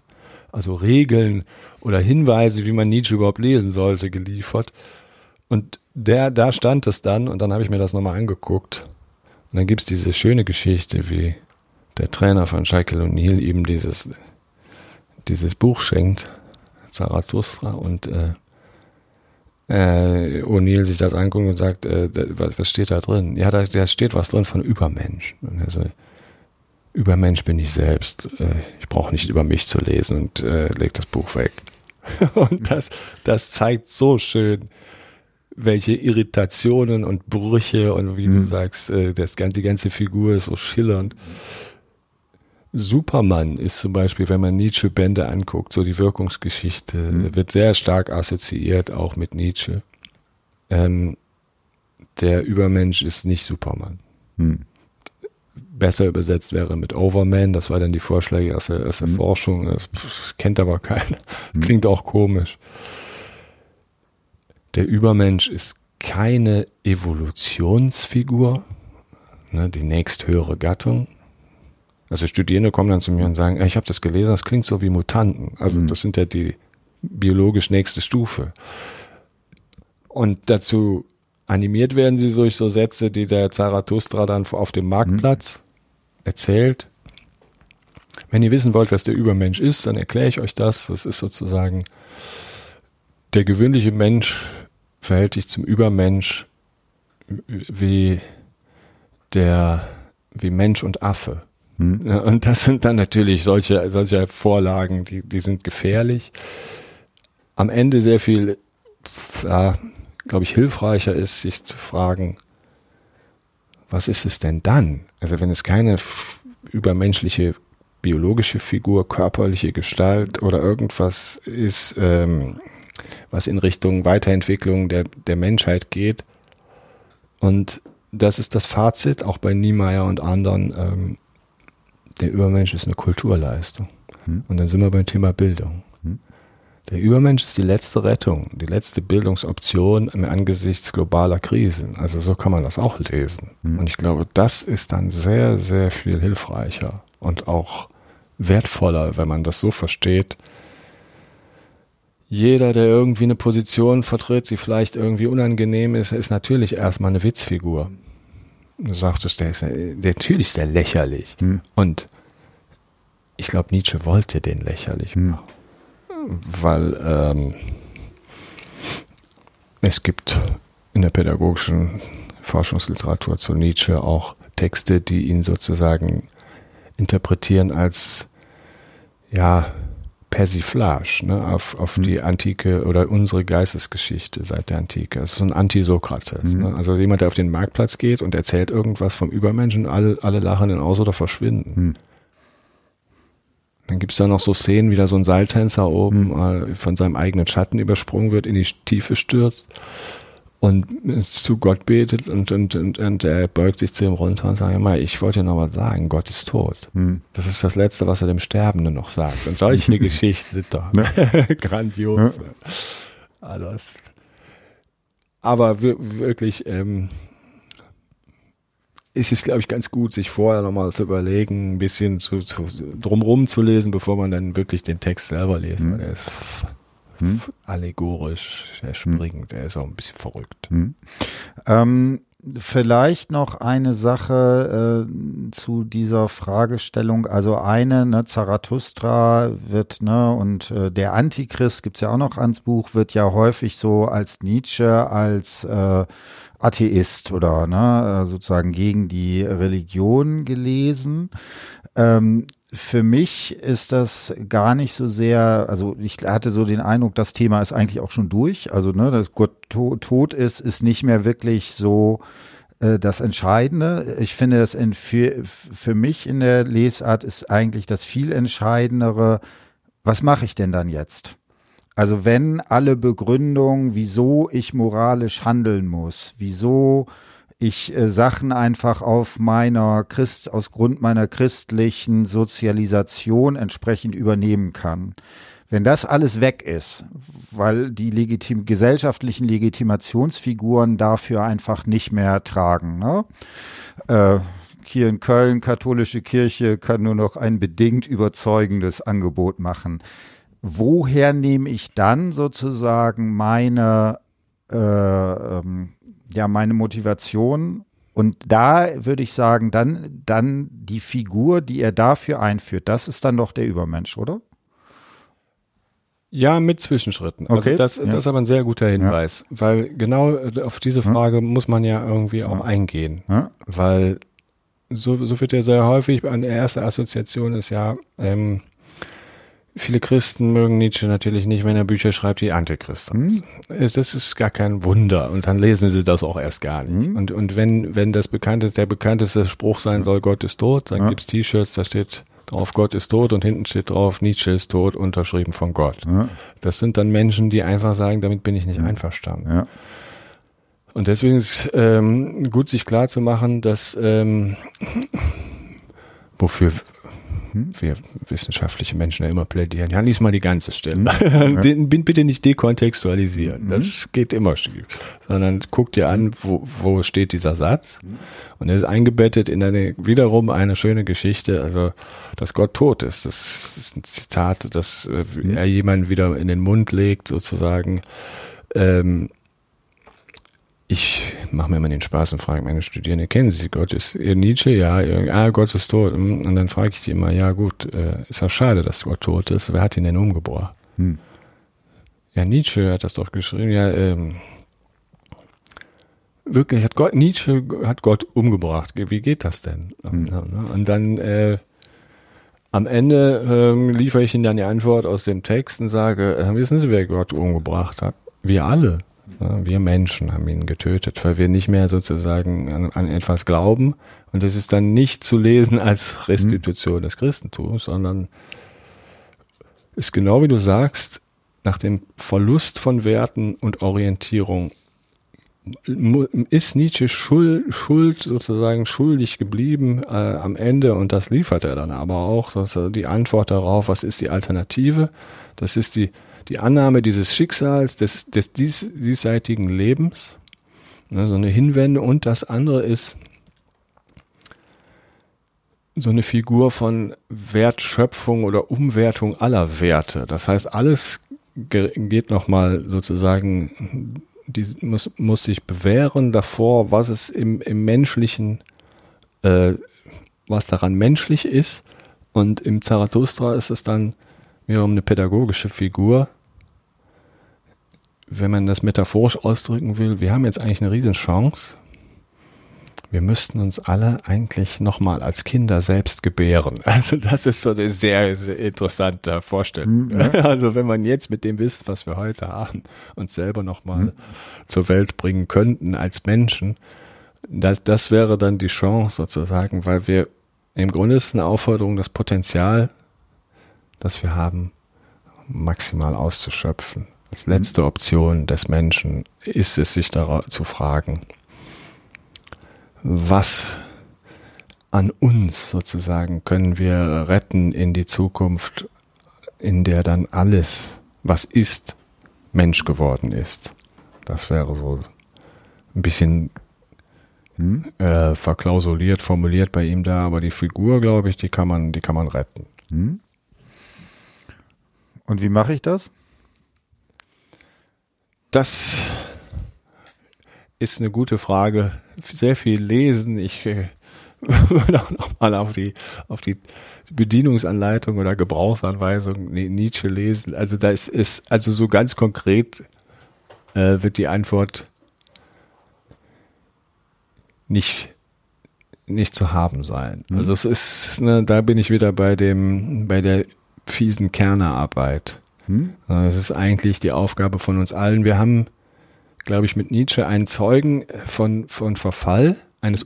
also Regeln oder Hinweise, wie man Nietzsche überhaupt lesen sollte, geliefert. Und der, da stand es dann, und dann habe ich mir das nochmal angeguckt. Und dann gibt es diese schöne Geschichte, wie der Trainer von Shaquille O'Neal ihm dieses, dieses Buch schenkt, Zarathustra, und äh, äh, O'Neill sich das anguckt und sagt, äh, was, was steht da drin? Ja, da, da steht was drin von Übermensch. Und er so, Übermensch bin ich selbst. Äh, ich brauche nicht über mich zu lesen und äh, legt das Buch weg. und das, das zeigt so schön, welche Irritationen und Brüche und wie mhm. du sagst, äh, das, die ganze Figur ist so schillernd. Superman ist zum Beispiel, wenn man Nietzsche-Bände anguckt, so die Wirkungsgeschichte, mhm. wird sehr stark assoziiert auch mit Nietzsche. Ähm, der Übermensch ist nicht Superman. Mhm. Besser übersetzt wäre mit Overman, das war dann die Vorschläge aus der, aus der mhm. Forschung, das, kennt aber keiner. Hm. Klingt auch komisch. Der Übermensch ist keine Evolutionsfigur, ne, die nächsthöhere Gattung, also Studierende kommen dann zu mir und sagen, ich habe das gelesen, das klingt so wie Mutanten. Also mhm. das sind ja die biologisch nächste Stufe. Und dazu animiert werden sie durch so Sätze, die der Zarathustra dann auf dem Marktplatz mhm. erzählt. Wenn ihr wissen wollt, was der Übermensch ist, dann erkläre ich euch das. Das ist sozusagen der gewöhnliche Mensch verhält sich zum Übermensch wie der wie Mensch und Affe. Hm. Und das sind dann natürlich solche, solche Vorlagen, die, die sind gefährlich. Am Ende sehr viel, ja, glaube ich, hilfreicher ist, sich zu fragen, was ist es denn dann? Also wenn es keine übermenschliche biologische Figur, körperliche Gestalt oder irgendwas ist, ähm, was in Richtung Weiterentwicklung der, der Menschheit geht. Und das ist das Fazit, auch bei Niemeyer und anderen. Ähm, der Übermensch ist eine Kulturleistung. Hm. Und dann sind wir beim Thema Bildung. Hm. Der Übermensch ist die letzte Rettung, die letzte Bildungsoption Angesichts globaler Krisen. Also so kann man das auch lesen. Hm. Und ich glaube, das ist dann sehr, sehr viel hilfreicher und auch wertvoller, wenn man das so versteht. Jeder, der irgendwie eine Position vertritt, die vielleicht irgendwie unangenehm ist, ist natürlich erstmal eine Witzfigur. Du sagtest, der ist, der, natürlich ist der lächerlich. Hm. Und ich glaube, Nietzsche wollte den lächerlich hm. machen. Weil ähm, es gibt in der pädagogischen Forschungsliteratur zu Nietzsche auch Texte, die ihn sozusagen interpretieren als ja Persiflage ne, auf, auf mhm. die antike oder unsere Geistesgeschichte seit der Antike. Das ist so ein Anti-Sokrates. Mhm. Ne? Also jemand, der auf den Marktplatz geht und erzählt irgendwas vom Übermenschen, alle, alle lachen ihn aus oder verschwinden. Mhm. Dann gibt's da noch so Szenen, wie da so ein Seiltänzer oben mhm. äh, von seinem eigenen Schatten übersprungen wird, in die Tiefe stürzt und zu Gott betet und, und, und, und er beugt sich zu ihm runter und sagt, mal, ich wollte dir noch was sagen, Gott ist tot. Hm. Das ist das Letzte, was er dem Sterbenden noch sagt. Und solche Geschichten sind doch grandios. Ja. Alles. Aber wirklich, ähm, ist es, glaube ich, ganz gut, sich vorher nochmal zu überlegen, ein bisschen zu, zu, drumrum zu lesen, bevor man dann wirklich den Text selber liest. Mhm. Hm? allegorisch, er springt, er ist auch ein bisschen verrückt. Hm. Ähm, vielleicht noch eine Sache äh, zu dieser Fragestellung. Also eine, ne, Zarathustra wird, ne, und äh, der Antichrist gibt's ja auch noch ans Buch, wird ja häufig so als Nietzsche, als äh, Atheist oder ne, sozusagen gegen die Religion gelesen. Ähm, für mich ist das gar nicht so sehr, also ich hatte so den Eindruck, das Thema ist eigentlich auch schon durch. Also, ne, dass Gott to tot ist, ist nicht mehr wirklich so äh, das Entscheidende. Ich finde, das in, für, für mich in der Lesart ist eigentlich das viel Entscheidendere, was mache ich denn dann jetzt? Also wenn alle Begründungen, wieso ich moralisch handeln muss, wieso ich äh, Sachen einfach auf meiner Christ, aus Grund meiner christlichen Sozialisation entsprechend übernehmen kann. Wenn das alles weg ist, weil die legitim gesellschaftlichen Legitimationsfiguren dafür einfach nicht mehr tragen, ne? Äh, hier in Köln, katholische Kirche kann nur noch ein bedingt überzeugendes Angebot machen woher nehme ich dann sozusagen meine, äh, ähm, ja, meine Motivation? Und da würde ich sagen, dann, dann die Figur, die er dafür einführt, das ist dann doch der Übermensch, oder? Ja, mit Zwischenschritten. Also okay. Also das, das ist aber ein sehr guter Hinweis, ja. weil genau auf diese Frage ja. muss man ja irgendwie auch eingehen, weil so, so wird ja sehr häufig, eine erste Assoziation ist ja, ähm, Viele Christen mögen Nietzsche natürlich nicht, wenn er Bücher schreibt, die Antichrist sind. Hm. Das ist gar kein Wunder. Und dann lesen sie das auch erst gar nicht. Hm. Und, und wenn, wenn das bekannteste, der bekannteste Spruch sein soll, Gott ist tot, dann ja. gibt's T-Shirts, da steht drauf, Gott ist tot und hinten steht drauf, Nietzsche ist tot, unterschrieben von Gott. Ja. Das sind dann Menschen, die einfach sagen, damit bin ich nicht ja. einverstanden. Und deswegen ist ähm, gut, sich klar zu machen, dass ähm, wofür hm? Wir wissenschaftliche Menschen ja immer plädieren. Ja, lies mal die ganze Stelle. Hm? Den, bitte nicht dekontextualisieren. Hm? Das geht immer schief. Sondern guck dir an, wo, wo steht dieser Satz. Hm? Und er ist eingebettet in eine, wiederum eine schöne Geschichte, also, dass Gott tot ist. Das ist ein Zitat, dass äh, hm? er jemanden wieder in den Mund legt, sozusagen. Ähm, ich mache mir immer den Spaß und frage meine Studierenden, kennen Sie Gott? Ist ihr Nietzsche? Ja, ah, Gott ist tot. Und dann frage ich die immer, ja gut, äh, ist ja schade, dass Gott tot ist. Wer hat ihn denn umgebracht? Hm. Ja, Nietzsche hat das doch geschrieben. Ja, ähm, wirklich, hat Gott, Nietzsche hat Gott umgebracht. Wie geht das denn? Hm. Und dann äh, am Ende ähm, liefere ich ihnen dann die Antwort aus dem Text und sage, äh, wissen Sie, wer Gott umgebracht hat? Wir alle. Wir Menschen haben ihn getötet, weil wir nicht mehr sozusagen an, an etwas glauben. Und das ist dann nicht zu lesen als Restitution des Christentums, sondern ist genau wie du sagst, nach dem Verlust von Werten und Orientierung ist Nietzsche schuld, schuld sozusagen schuldig geblieben äh, am Ende und das liefert er dann aber auch die Antwort darauf, was ist die Alternative? Das ist die die Annahme dieses Schicksals, des, des dies, diesseitigen Lebens, ne, so eine Hinwende und das andere ist so eine Figur von Wertschöpfung oder Umwertung aller Werte. Das heißt, alles geht nochmal sozusagen, die muss, muss sich bewähren davor, was es im, im menschlichen, äh, was daran menschlich ist. Und im Zarathustra ist es dann wiederum eine pädagogische Figur, wenn man das metaphorisch ausdrücken will, wir haben jetzt eigentlich eine Riesenchance. Wir müssten uns alle eigentlich nochmal als Kinder selbst gebären. Also das ist so eine sehr, sehr interessante Vorstellung. Mhm, ja. Also wenn man jetzt mit dem Wissen, was wir heute haben, uns selber nochmal mhm. zur Welt bringen könnten als Menschen, das, das wäre dann die Chance sozusagen, weil wir im Grunde ist es eine Aufforderung, das Potenzial das wir haben, maximal auszuschöpfen. Als letzte Option des Menschen ist es, sich da zu fragen, was an uns sozusagen können wir retten in die Zukunft, in der dann alles, was ist, Mensch geworden ist. Das wäre so ein bisschen hm? äh, verklausuliert, formuliert bei ihm da, aber die Figur, glaube ich, die kann man, die kann man retten. Hm? Und wie mache ich das? Das ist eine gute Frage. Sehr viel lesen. Ich äh, würde auch nochmal auf die, auf die Bedienungsanleitung oder Gebrauchsanweisung Nietzsche lesen. Also da ist, ist also so ganz konkret äh, wird die Antwort nicht nicht zu haben sein. Mhm. Also es ist, ne, da bin ich wieder bei dem, bei der fiesen Kernerarbeit. Mhm. Es ist eigentlich die Aufgabe von uns allen. Wir haben, glaube ich, mit Nietzsche einen Zeugen von, von Verfall eines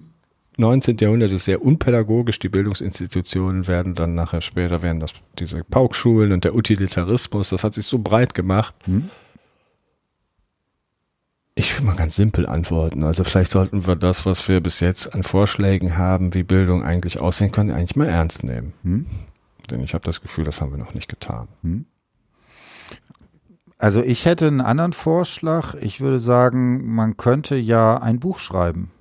19. Jahrhunderts sehr unpädagogisch. Die Bildungsinstitutionen werden dann nachher später werden das diese Paukschulen und der Utilitarismus. Das hat sich so breit gemacht. Mhm. Ich will mal ganz simpel antworten. Also vielleicht sollten wir das, was wir bis jetzt an Vorschlägen haben, wie Bildung eigentlich aussehen kann, eigentlich mal ernst nehmen. Hm? Denn ich habe das Gefühl, das haben wir noch nicht getan. Hm? Also ich hätte einen anderen Vorschlag. Ich würde sagen, man könnte ja ein Buch schreiben.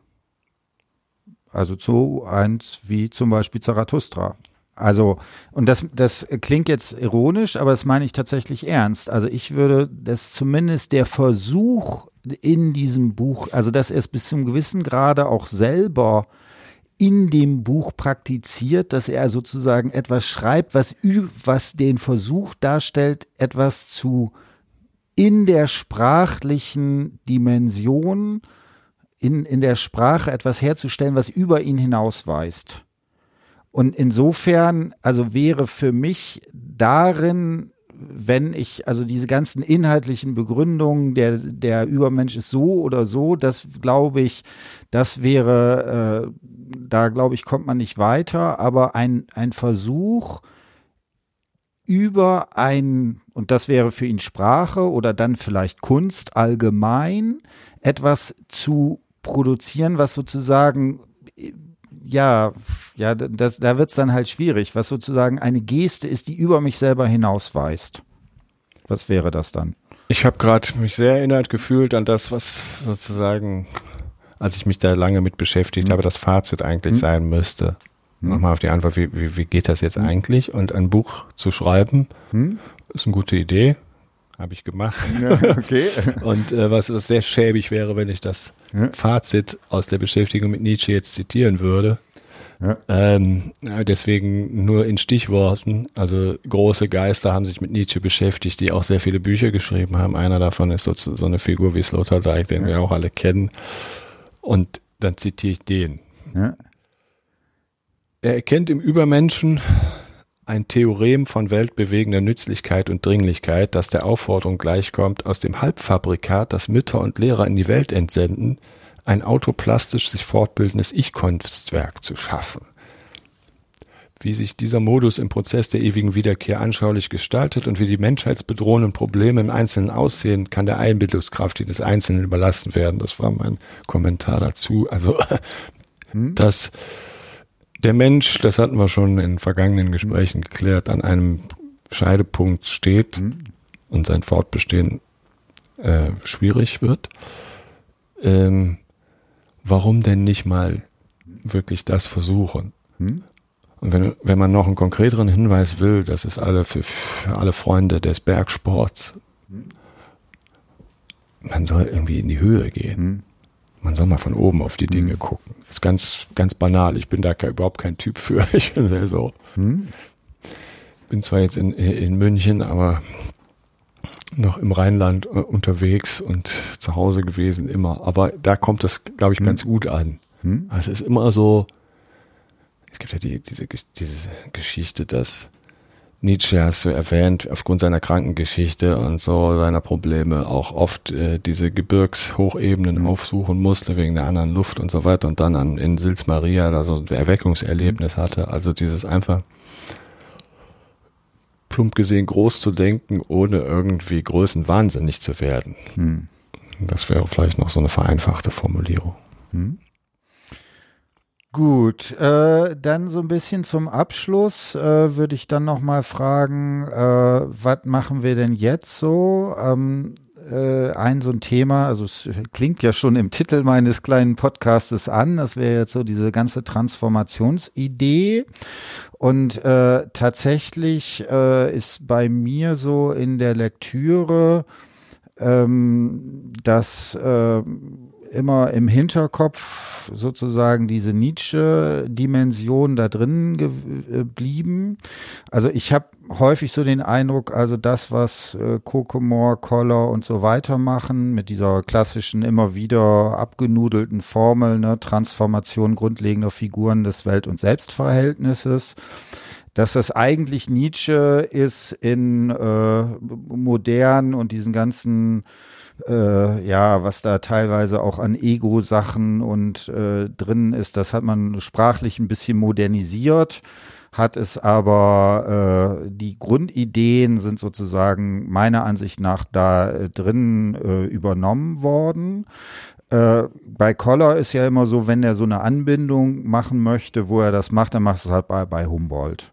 Also so eins wie zum Beispiel Zarathustra. Also, und das, das klingt jetzt ironisch, aber das meine ich tatsächlich ernst. Also ich würde das zumindest der Versuch in diesem Buch, also dass er es bis zum gewissen Grade auch selber in dem Buch praktiziert, dass er sozusagen etwas schreibt, was, was den Versuch darstellt, etwas zu in der sprachlichen Dimension, in, in der Sprache etwas herzustellen, was über ihn hinausweist. Und insofern, also wäre für mich darin, wenn ich, also diese ganzen inhaltlichen Begründungen, der, der Übermensch ist so oder so, das glaube ich, das wäre, äh, da glaube ich, kommt man nicht weiter, aber ein, ein Versuch, über ein, und das wäre für ihn Sprache oder dann vielleicht Kunst allgemein, etwas zu produzieren, was sozusagen ja, ja, das, da wird's dann halt schwierig, was sozusagen eine Geste ist, die über mich selber hinausweist. Was wäre das dann? Ich habe gerade mich sehr erinnert gefühlt an das, was sozusagen, als ich mich da lange mit beschäftigt hm. habe, das Fazit eigentlich hm. sein müsste. Hm. Nochmal auf die Antwort, wie, wie, wie geht das jetzt hm. eigentlich? Und ein Buch zu schreiben, hm. ist eine gute Idee. Habe ich gemacht. Ja, okay. Und äh, was, was sehr schäbig wäre, wenn ich das ja. Fazit aus der Beschäftigung mit Nietzsche jetzt zitieren würde. Ja. Ähm, deswegen nur in Stichworten. Also große Geister haben sich mit Nietzsche beschäftigt, die auch sehr viele Bücher geschrieben haben. Einer davon ist so, so eine Figur wie Sloterdijk, den wir auch alle kennen. Und dann zitiere ich den. Ja. Er erkennt im Übermenschen ein Theorem von weltbewegender Nützlichkeit und Dringlichkeit, das der Aufforderung gleichkommt, aus dem Halbfabrikat, das Mütter und Lehrer in die Welt entsenden, ein autoplastisch sich fortbildendes Ich-Kunstwerk zu schaffen. Wie sich dieser Modus im Prozess der ewigen Wiederkehr anschaulich gestaltet und wie die menschheitsbedrohenden Probleme im Einzelnen aussehen, kann der Einbildungskraft des Einzelnen überlassen werden. Das war mein Kommentar dazu. Also, hm? das der Mensch, das hatten wir schon in vergangenen Gesprächen mhm. geklärt, an einem Scheidepunkt steht mhm. und sein Fortbestehen äh, schwierig wird. Ähm, warum denn nicht mal wirklich das versuchen? Mhm. Und wenn, wenn man noch einen konkreteren Hinweis will, das ist alle für, für alle Freunde des Bergsports, mhm. man soll irgendwie in die Höhe gehen. Man soll mal von oben auf die Dinge mhm. gucken. Das ist ganz, ganz banal. Ich bin da überhaupt kein Typ für. Ich bin sehr so. Mhm. Bin zwar jetzt in, in München, aber noch im Rheinland äh, unterwegs und zu Hause gewesen immer. Aber da kommt das, glaube ich, mhm. ganz gut an. Mhm. Also es ist immer so, es gibt ja die, diese, diese Geschichte, dass Nietzsche hast du erwähnt, aufgrund seiner Krankengeschichte und so seiner Probleme auch oft äh, diese Gebirgshochebenen mhm. aufsuchen musste wegen der anderen Luft und so weiter und dann an, in Sils Maria da so ein Erweckungserlebnis hatte. Also dieses einfach plump gesehen groß zu denken, ohne irgendwie größenwahnsinnig zu werden. Hm. Das wäre vielleicht noch so eine vereinfachte Formulierung. Gut, äh, dann so ein bisschen zum Abschluss äh, würde ich dann noch mal fragen, äh, was machen wir denn jetzt so? Ähm, äh, ein so ein Thema, also es klingt ja schon im Titel meines kleinen Podcastes an, das wäre jetzt so diese ganze Transformationsidee und äh, tatsächlich äh, ist bei mir so in der Lektüre, ähm, dass äh, immer im Hinterkopf sozusagen diese Nietzsche-Dimension da drin geblieben. Also ich habe häufig so den Eindruck, also das, was äh, Kokomor, Koller und so weiter machen, mit dieser klassischen, immer wieder abgenudelten Formel, ne, Transformation grundlegender Figuren des Welt- und Selbstverhältnisses, dass das eigentlich Nietzsche ist in äh, modern und diesen ganzen äh, ja, was da teilweise auch an Ego-Sachen und äh, drin ist, das hat man sprachlich ein bisschen modernisiert, hat es aber, äh, die Grundideen sind sozusagen meiner Ansicht nach da äh, drin äh, übernommen worden. Äh, bei Koller ist ja immer so, wenn er so eine Anbindung machen möchte, wo er das macht, dann macht es halt bei, bei Humboldt.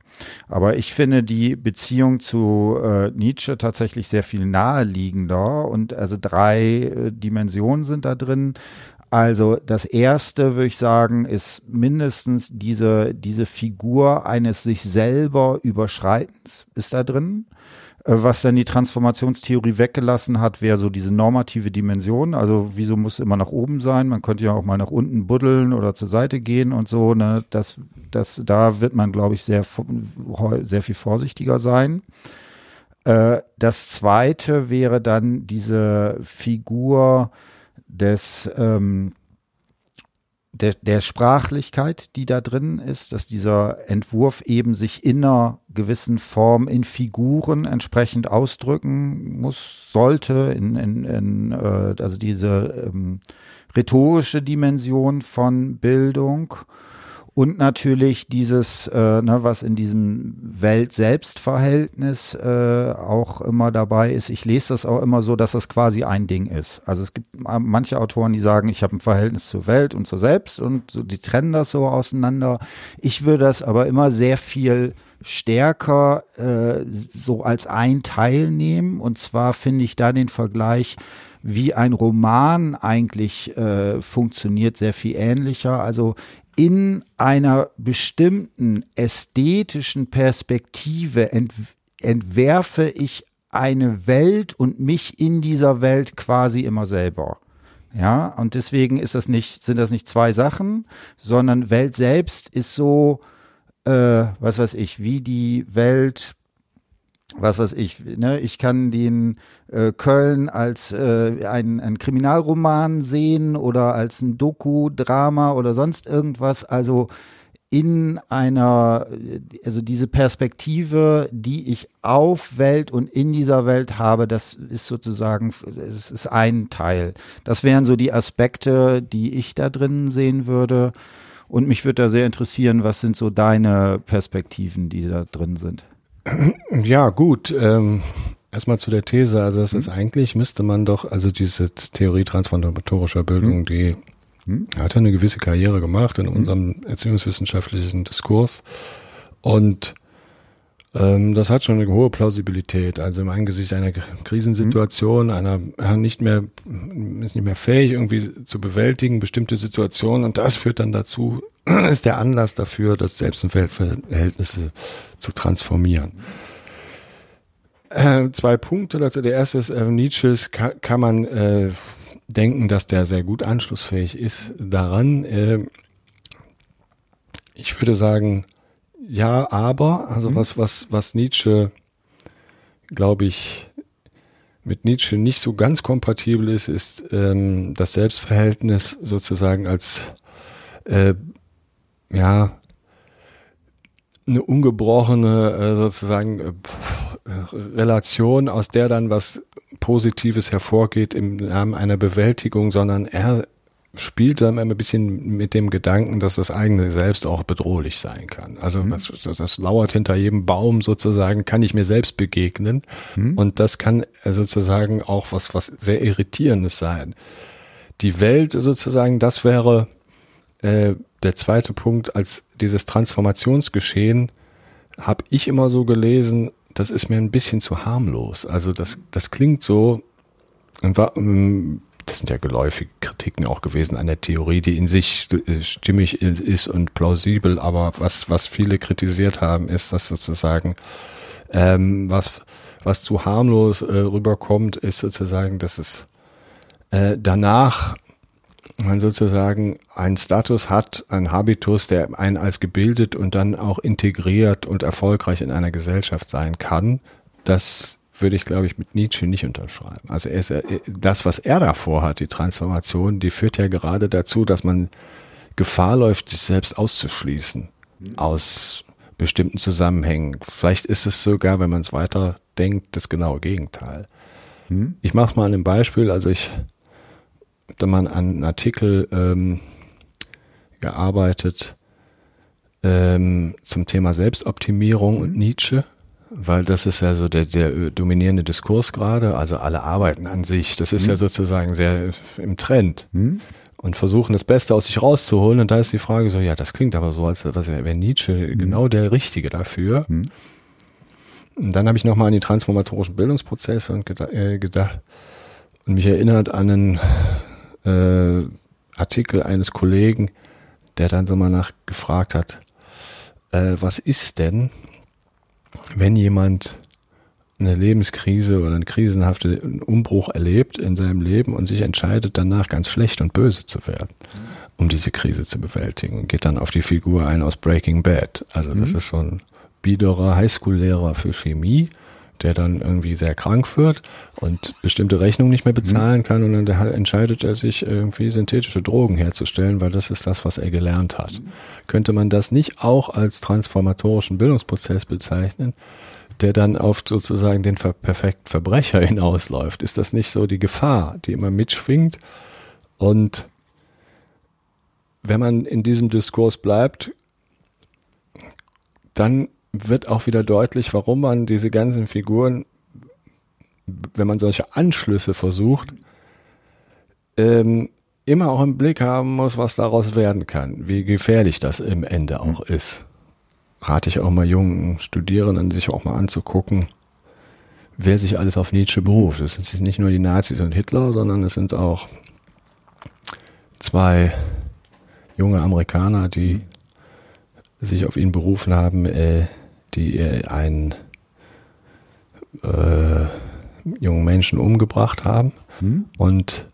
Aber ich finde die Beziehung zu äh, Nietzsche tatsächlich sehr viel naheliegender und also drei äh, Dimensionen sind da drin. Also das erste, würde ich sagen, ist mindestens diese, diese Figur eines sich selber Überschreitens ist da drin. Äh, was dann die Transformationstheorie weggelassen hat, wäre so diese normative Dimension. Also wieso muss immer nach oben sein? Man könnte ja auch mal nach unten buddeln oder zur Seite gehen und so. Ne? Das, das, da wird man, glaube ich, sehr, sehr viel vorsichtiger sein. Äh, das zweite wäre dann diese Figur des ähm, der, der Sprachlichkeit, die da drin ist, dass dieser Entwurf eben sich in einer gewissen Form in Figuren entsprechend ausdrücken muss, sollte, in, in, in äh, also diese ähm, rhetorische Dimension von Bildung und natürlich dieses, äh, ne, was in diesem Welt-Selbst-Verhältnis äh, auch immer dabei ist. Ich lese das auch immer so, dass das quasi ein Ding ist. Also es gibt manche Autoren, die sagen, ich habe ein Verhältnis zur Welt und zur Selbst und so, die trennen das so auseinander. Ich würde das aber immer sehr viel stärker äh, so als ein Teil nehmen. Und zwar finde ich da den Vergleich wie ein Roman eigentlich äh, funktioniert, sehr viel ähnlicher. Also in einer bestimmten ästhetischen Perspektive ent entwerfe ich eine Welt und mich in dieser Welt quasi immer selber. Ja, und deswegen ist das nicht, sind das nicht zwei Sachen, sondern Welt selbst ist so, äh, was weiß ich, wie die Welt was weiß ich, ne, ich kann den äh, Köln als äh, ein, ein Kriminalroman sehen oder als ein Doku-Drama oder sonst irgendwas. Also in einer, also diese Perspektive, die ich auf Welt und in dieser Welt habe, das ist sozusagen, es ist ein Teil. Das wären so die Aspekte, die ich da drin sehen würde. Und mich würde da sehr interessieren, was sind so deine Perspektiven, die da drin sind? Ja, gut. Ähm, erstmal zu der These. Also es mhm. ist eigentlich, müsste man doch, also diese Theorie transformatorischer Bildung, mhm. die mhm. hat ja eine gewisse Karriere gemacht in mhm. unserem erziehungswissenschaftlichen Diskurs. Und das hat schon eine hohe Plausibilität. Also im Angesicht einer Krisensituation, mhm. einer nicht mehr, ist nicht mehr fähig, irgendwie zu bewältigen, bestimmte Situationen. Und das führt dann dazu, ist der Anlass dafür, das Selbst- und Verhältnisse zu transformieren. Äh, zwei Punkte dazu. Der erste ist, äh, Nietzsches kann, kann man äh, denken, dass der sehr gut anschlussfähig ist daran. Äh, ich würde sagen, ja, aber, also mhm. was, was, was Nietzsche, glaube ich, mit Nietzsche nicht so ganz kompatibel ist, ist ähm, das Selbstverhältnis sozusagen als äh, ja eine ungebrochene äh, sozusagen äh, Relation, aus der dann was Positives hervorgeht im Namen einer Bewältigung, sondern er spielt dann immer ein bisschen mit dem Gedanken, dass das eigene Selbst auch bedrohlich sein kann. Also mhm. das, das, das, lauert hinter jedem Baum sozusagen, kann ich mir selbst begegnen. Mhm. Und das kann sozusagen auch was, was sehr Irritierendes sein. Die Welt sozusagen, das wäre äh, der zweite Punkt, als dieses Transformationsgeschehen, habe ich immer so gelesen, das ist mir ein bisschen zu harmlos. Also das, das klingt so, das sind ja geläufige Kritiken auch gewesen an der Theorie, die in sich äh, stimmig ist und plausibel, aber was, was viele kritisiert haben, ist, dass sozusagen ähm, was, was zu harmlos äh, rüberkommt, ist sozusagen, dass es äh, danach man sozusagen einen Status hat, einen Habitus, der einen als gebildet und dann auch integriert und erfolgreich in einer Gesellschaft sein kann, das würde ich, glaube ich, mit Nietzsche nicht unterschreiben. Also er ist, das, was er davor hat, die Transformation, die führt ja gerade dazu, dass man Gefahr läuft, sich selbst auszuschließen aus bestimmten Zusammenhängen. Vielleicht ist es sogar, wenn man es weiter denkt, das genaue Gegenteil. Hm? Ich mache es mal an einem Beispiel. Also ich da man an einen Artikel ähm, gearbeitet ähm, zum Thema Selbstoptimierung mhm. und Nietzsche, weil das ist ja so der, der dominierende Diskurs gerade. Also alle arbeiten an sich. Das ist mhm. ja sozusagen sehr im Trend. Mhm. Und versuchen das Beste aus sich rauszuholen. Und da ist die Frage so, ja, das klingt aber so, als wäre Nietzsche mhm. genau der Richtige dafür. Mhm. Und dann habe ich nochmal an die transformatorischen Bildungsprozesse und geda äh, gedacht und mich erinnert an einen äh, Artikel eines Kollegen, der dann so mal nachgefragt hat, äh, was ist denn, wenn jemand eine Lebenskrise oder eine krisenhafte Umbruch erlebt in seinem Leben und sich entscheidet danach ganz schlecht und böse zu werden, um diese Krise zu bewältigen und geht dann auf die Figur ein aus Breaking Bad. Also das mhm. ist so ein biederer Highschool-Lehrer für Chemie, der dann irgendwie sehr krank wird und bestimmte Rechnungen nicht mehr bezahlen kann und dann entscheidet er sich irgendwie synthetische Drogen herzustellen, weil das ist das, was er gelernt hat. Könnte man das nicht auch als transformatorischen Bildungsprozess bezeichnen, der dann auf sozusagen den perfekten Verbrecher hinausläuft? Ist das nicht so die Gefahr, die immer mitschwingt? Und wenn man in diesem Diskurs bleibt, dann wird auch wieder deutlich, warum man diese ganzen Figuren, wenn man solche Anschlüsse versucht, ähm, immer auch im Blick haben muss, was daraus werden kann, wie gefährlich das im Ende auch ist. Rate ich auch mal jungen Studierenden, sich auch mal anzugucken, wer sich alles auf Nietzsche beruft. Es sind nicht nur die Nazis und Hitler, sondern es sind auch zwei junge Amerikaner, die sich auf ihn berufen haben, äh, die einen äh, jungen Menschen umgebracht haben. Hm? Und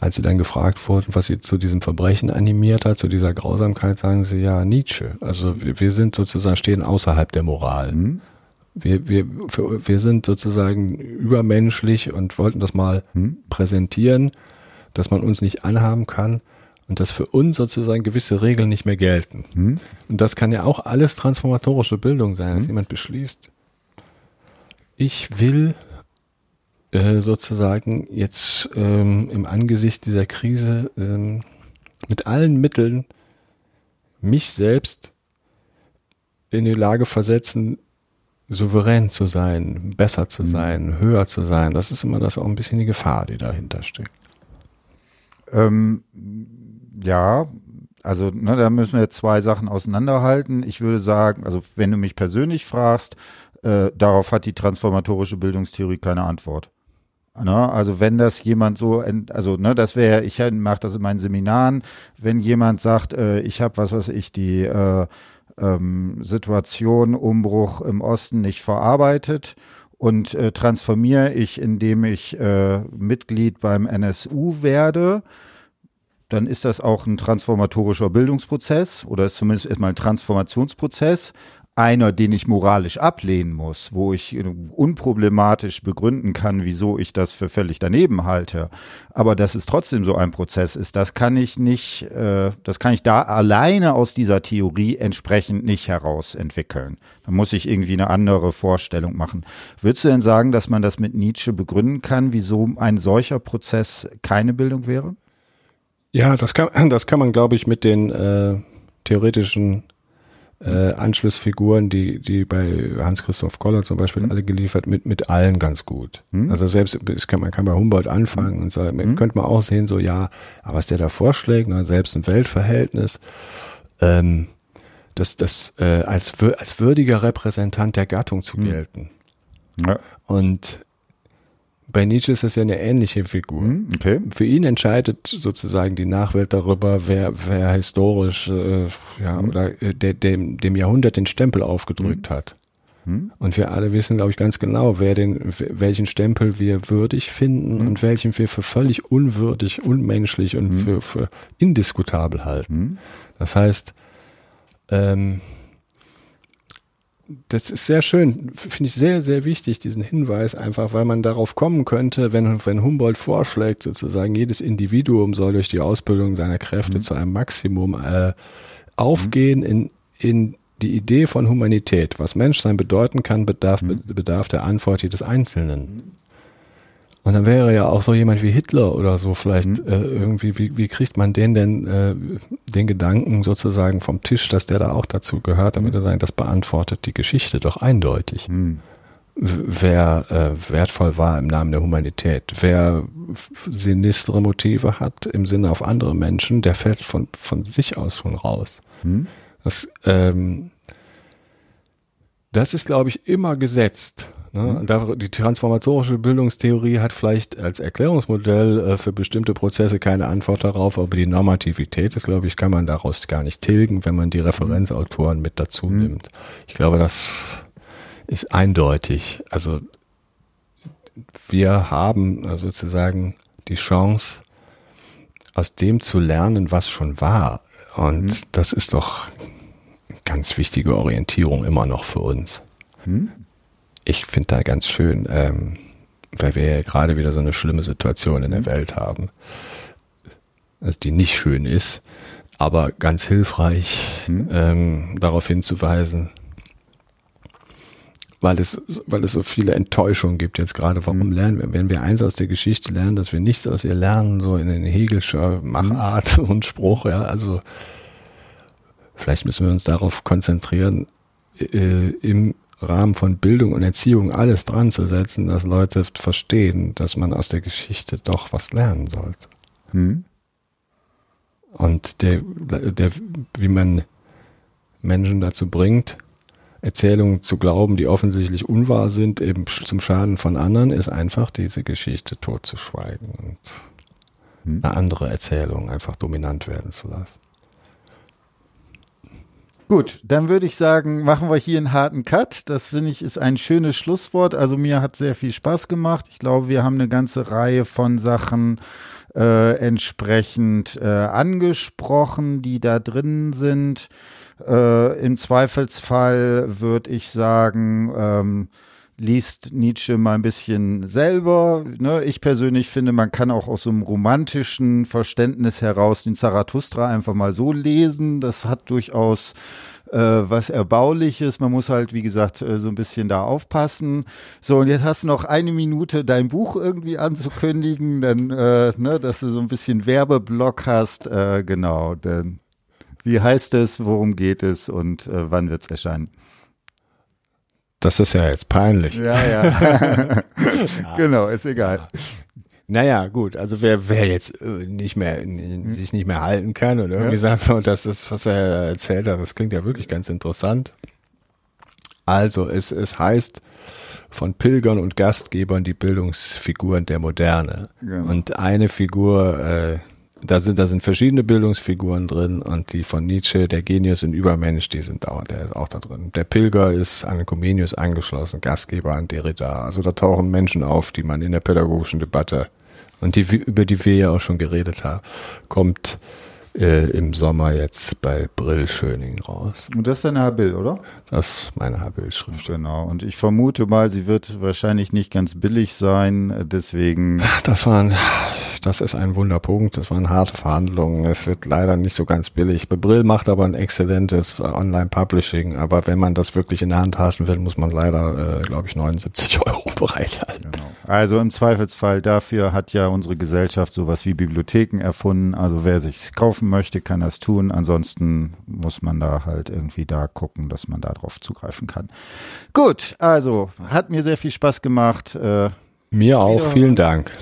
als sie dann gefragt wurden, was sie zu diesem Verbrechen animiert hat, zu dieser Grausamkeit, sagen sie ja Nietzsche. Also wir, wir sind sozusagen, stehen außerhalb der Moral. Hm? Wir, wir, für, wir sind sozusagen übermenschlich und wollten das mal hm? präsentieren, dass man uns nicht anhaben kann und dass für uns sozusagen gewisse Regeln nicht mehr gelten. Hm. Und das kann ja auch alles transformatorische Bildung sein, dass hm. jemand beschließt, ich will äh, sozusagen jetzt ähm, im Angesicht dieser Krise ähm, mit allen Mitteln mich selbst in die Lage versetzen, souverän zu sein, besser zu hm. sein, höher zu sein. Das ist immer das auch ein bisschen die Gefahr, die dahinter steckt. Ähm, ja, also ne, da müssen wir zwei Sachen auseinanderhalten. Ich würde sagen, also wenn du mich persönlich fragst, äh, darauf hat die transformatorische Bildungstheorie keine Antwort. Ne? Also wenn das jemand so, also ne, das wäre, ich mache das in meinen Seminaren, wenn jemand sagt, äh, ich habe, was weiß ich, die äh, ähm, Situation, Umbruch im Osten nicht verarbeitet und äh, transformiere ich, indem ich äh, Mitglied beim NSU werde, dann ist das auch ein transformatorischer Bildungsprozess oder ist zumindest erstmal ein Transformationsprozess. Einer, den ich moralisch ablehnen muss, wo ich unproblematisch begründen kann, wieso ich das für völlig daneben halte. Aber dass es trotzdem so ein Prozess ist, das kann ich nicht, äh, das kann ich da alleine aus dieser Theorie entsprechend nicht heraus entwickeln. Da muss ich irgendwie eine andere Vorstellung machen. Würdest du denn sagen, dass man das mit Nietzsche begründen kann, wieso ein solcher Prozess keine Bildung wäre? Ja, das kann, das kann man, glaube ich, mit den äh, theoretischen äh, Anschlussfiguren, die, die bei Hans-Christoph Koller zum Beispiel mhm. alle geliefert, mit, mit allen ganz gut. Mhm. Also selbst, kann, man kann bei Humboldt anfangen und sagen, mhm. könnte man auch sehen, so ja, aber was der da vorschlägt, ne, selbst ein Weltverhältnis, ähm, das, das äh, als, als würdiger Repräsentant der Gattung zu mhm. gelten. Ja. Und bei Nietzsche ist das ja eine ähnliche Figur. Mhm, okay. Für ihn entscheidet sozusagen die Nachwelt darüber, wer, wer historisch äh, ja, mhm. oder äh, de, dem, dem Jahrhundert den Stempel aufgedrückt mhm. hat. Mhm. Und wir alle wissen, glaube ich, ganz genau, wer den, welchen Stempel wir würdig finden mhm. und welchen wir für völlig unwürdig, unmenschlich und für, für indiskutabel halten. Das heißt, ähm, das ist sehr schön, finde ich sehr, sehr wichtig, diesen Hinweis, einfach weil man darauf kommen könnte, wenn, wenn Humboldt vorschlägt, sozusagen, jedes Individuum soll durch die Ausbildung seiner Kräfte mhm. zu einem Maximum äh, aufgehen mhm. in, in die Idee von Humanität. Was Menschsein bedeuten kann, bedarf, mhm. bedarf der Antwort jedes Einzelnen. Und dann wäre ja auch so jemand wie Hitler oder so vielleicht mhm. äh, irgendwie, wie, wie kriegt man den denn, äh, den Gedanken sozusagen vom Tisch, dass der da auch dazu gehört, damit mhm. er sagen, das beantwortet die Geschichte doch eindeutig. Mhm. Wer äh, wertvoll war im Namen der Humanität, wer sinistere Motive hat im Sinne auf andere Menschen, der fällt von, von sich aus schon raus. Mhm. Das, ähm, das ist, glaube ich, immer gesetzt. Ne? Mhm. die transformatorische Bildungstheorie hat vielleicht als Erklärungsmodell äh, für bestimmte Prozesse keine Antwort darauf, aber die Normativität ist, glaube ich, kann man daraus gar nicht tilgen, wenn man die Referenzautoren mit dazu mhm. nimmt. Ich glaube, das ist eindeutig. Also wir haben äh, sozusagen die Chance, aus dem zu lernen, was schon war. Und mhm. das ist doch ganz wichtige Orientierung immer noch für uns. Mhm ich finde da ganz schön, ähm, weil wir ja gerade wieder so eine schlimme Situation in der mhm. Welt haben, also die nicht schön ist, aber ganz hilfreich, mhm. ähm, darauf hinzuweisen, weil es, weil es so viele Enttäuschungen gibt jetzt gerade. Warum mhm. lernen wir, wenn wir eins aus der Geschichte lernen, dass wir nichts aus ihr lernen, so in den Hegelscher Machart mhm. und Spruch, ja, also vielleicht müssen wir uns darauf konzentrieren, äh, im Rahmen von Bildung und Erziehung alles dran zu setzen, dass Leute verstehen, dass man aus der Geschichte doch was lernen sollte. Hm. Und der, der, wie man Menschen dazu bringt, Erzählungen zu glauben, die offensichtlich unwahr sind, eben zum Schaden von anderen, ist einfach diese Geschichte totzuschweigen und hm. eine andere Erzählung einfach dominant werden zu lassen. Gut, dann würde ich sagen, machen wir hier einen harten Cut. Das finde ich ist ein schönes Schlusswort. Also mir hat sehr viel Spaß gemacht. Ich glaube, wir haben eine ganze Reihe von Sachen äh, entsprechend äh, angesprochen, die da drin sind. Äh, Im Zweifelsfall würde ich sagen, ähm, liest Nietzsche mal ein bisschen selber. Ne? Ich persönlich finde, man kann auch aus so einem romantischen Verständnis heraus den Zarathustra einfach mal so lesen. Das hat durchaus äh, was Erbauliches. Man muss halt, wie gesagt, äh, so ein bisschen da aufpassen. So, und jetzt hast du noch eine Minute, dein Buch irgendwie anzukündigen, dann, äh, ne, dass du so ein bisschen Werbeblock hast. Äh, genau, denn wie heißt es, worum geht es und äh, wann wird es erscheinen? Das ist ja jetzt peinlich. Ja, ja. genau, ist egal. Naja, gut, also wer, wer jetzt äh, nicht mehr, hm. sich nicht mehr halten kann und irgendwie ja. sagt, so, das ist, was er erzählt hat, das klingt ja wirklich ganz interessant. Also, es, es heißt von Pilgern und Gastgebern die Bildungsfiguren der Moderne. Genau. Und eine Figur, äh, da sind, da sind verschiedene Bildungsfiguren drin und die von Nietzsche, der Genius und Übermensch, die sind da, der ist auch da drin. Der Pilger ist an Comenius angeschlossen, Gastgeber an Derrida. Also da tauchen Menschen auf, die man in der pädagogischen Debatte und die, über die wir ja auch schon geredet haben, kommt äh, im Sommer jetzt bei Brill Schöning raus. Und das ist deine Habil, oder? Das ist meine Habil-Schrift. Genau. Und ich vermute mal, sie wird wahrscheinlich nicht ganz billig sein, deswegen. Das waren das ist ein Wunderpunkt. Das waren harte Verhandlungen. Es wird leider nicht so ganz billig. Brill macht aber ein exzellentes Online-Publishing. Aber wenn man das wirklich in der Hand halten will, muss man leider, äh, glaube ich, 79 Euro bereithalten. Genau. Also im Zweifelsfall dafür hat ja unsere Gesellschaft sowas wie Bibliotheken erfunden. Also wer sich kaufen möchte, kann das tun. Ansonsten muss man da halt irgendwie da gucken, dass man da drauf zugreifen kann. Gut, also hat mir sehr viel Spaß gemacht. Äh, mir auch, vielen Dank.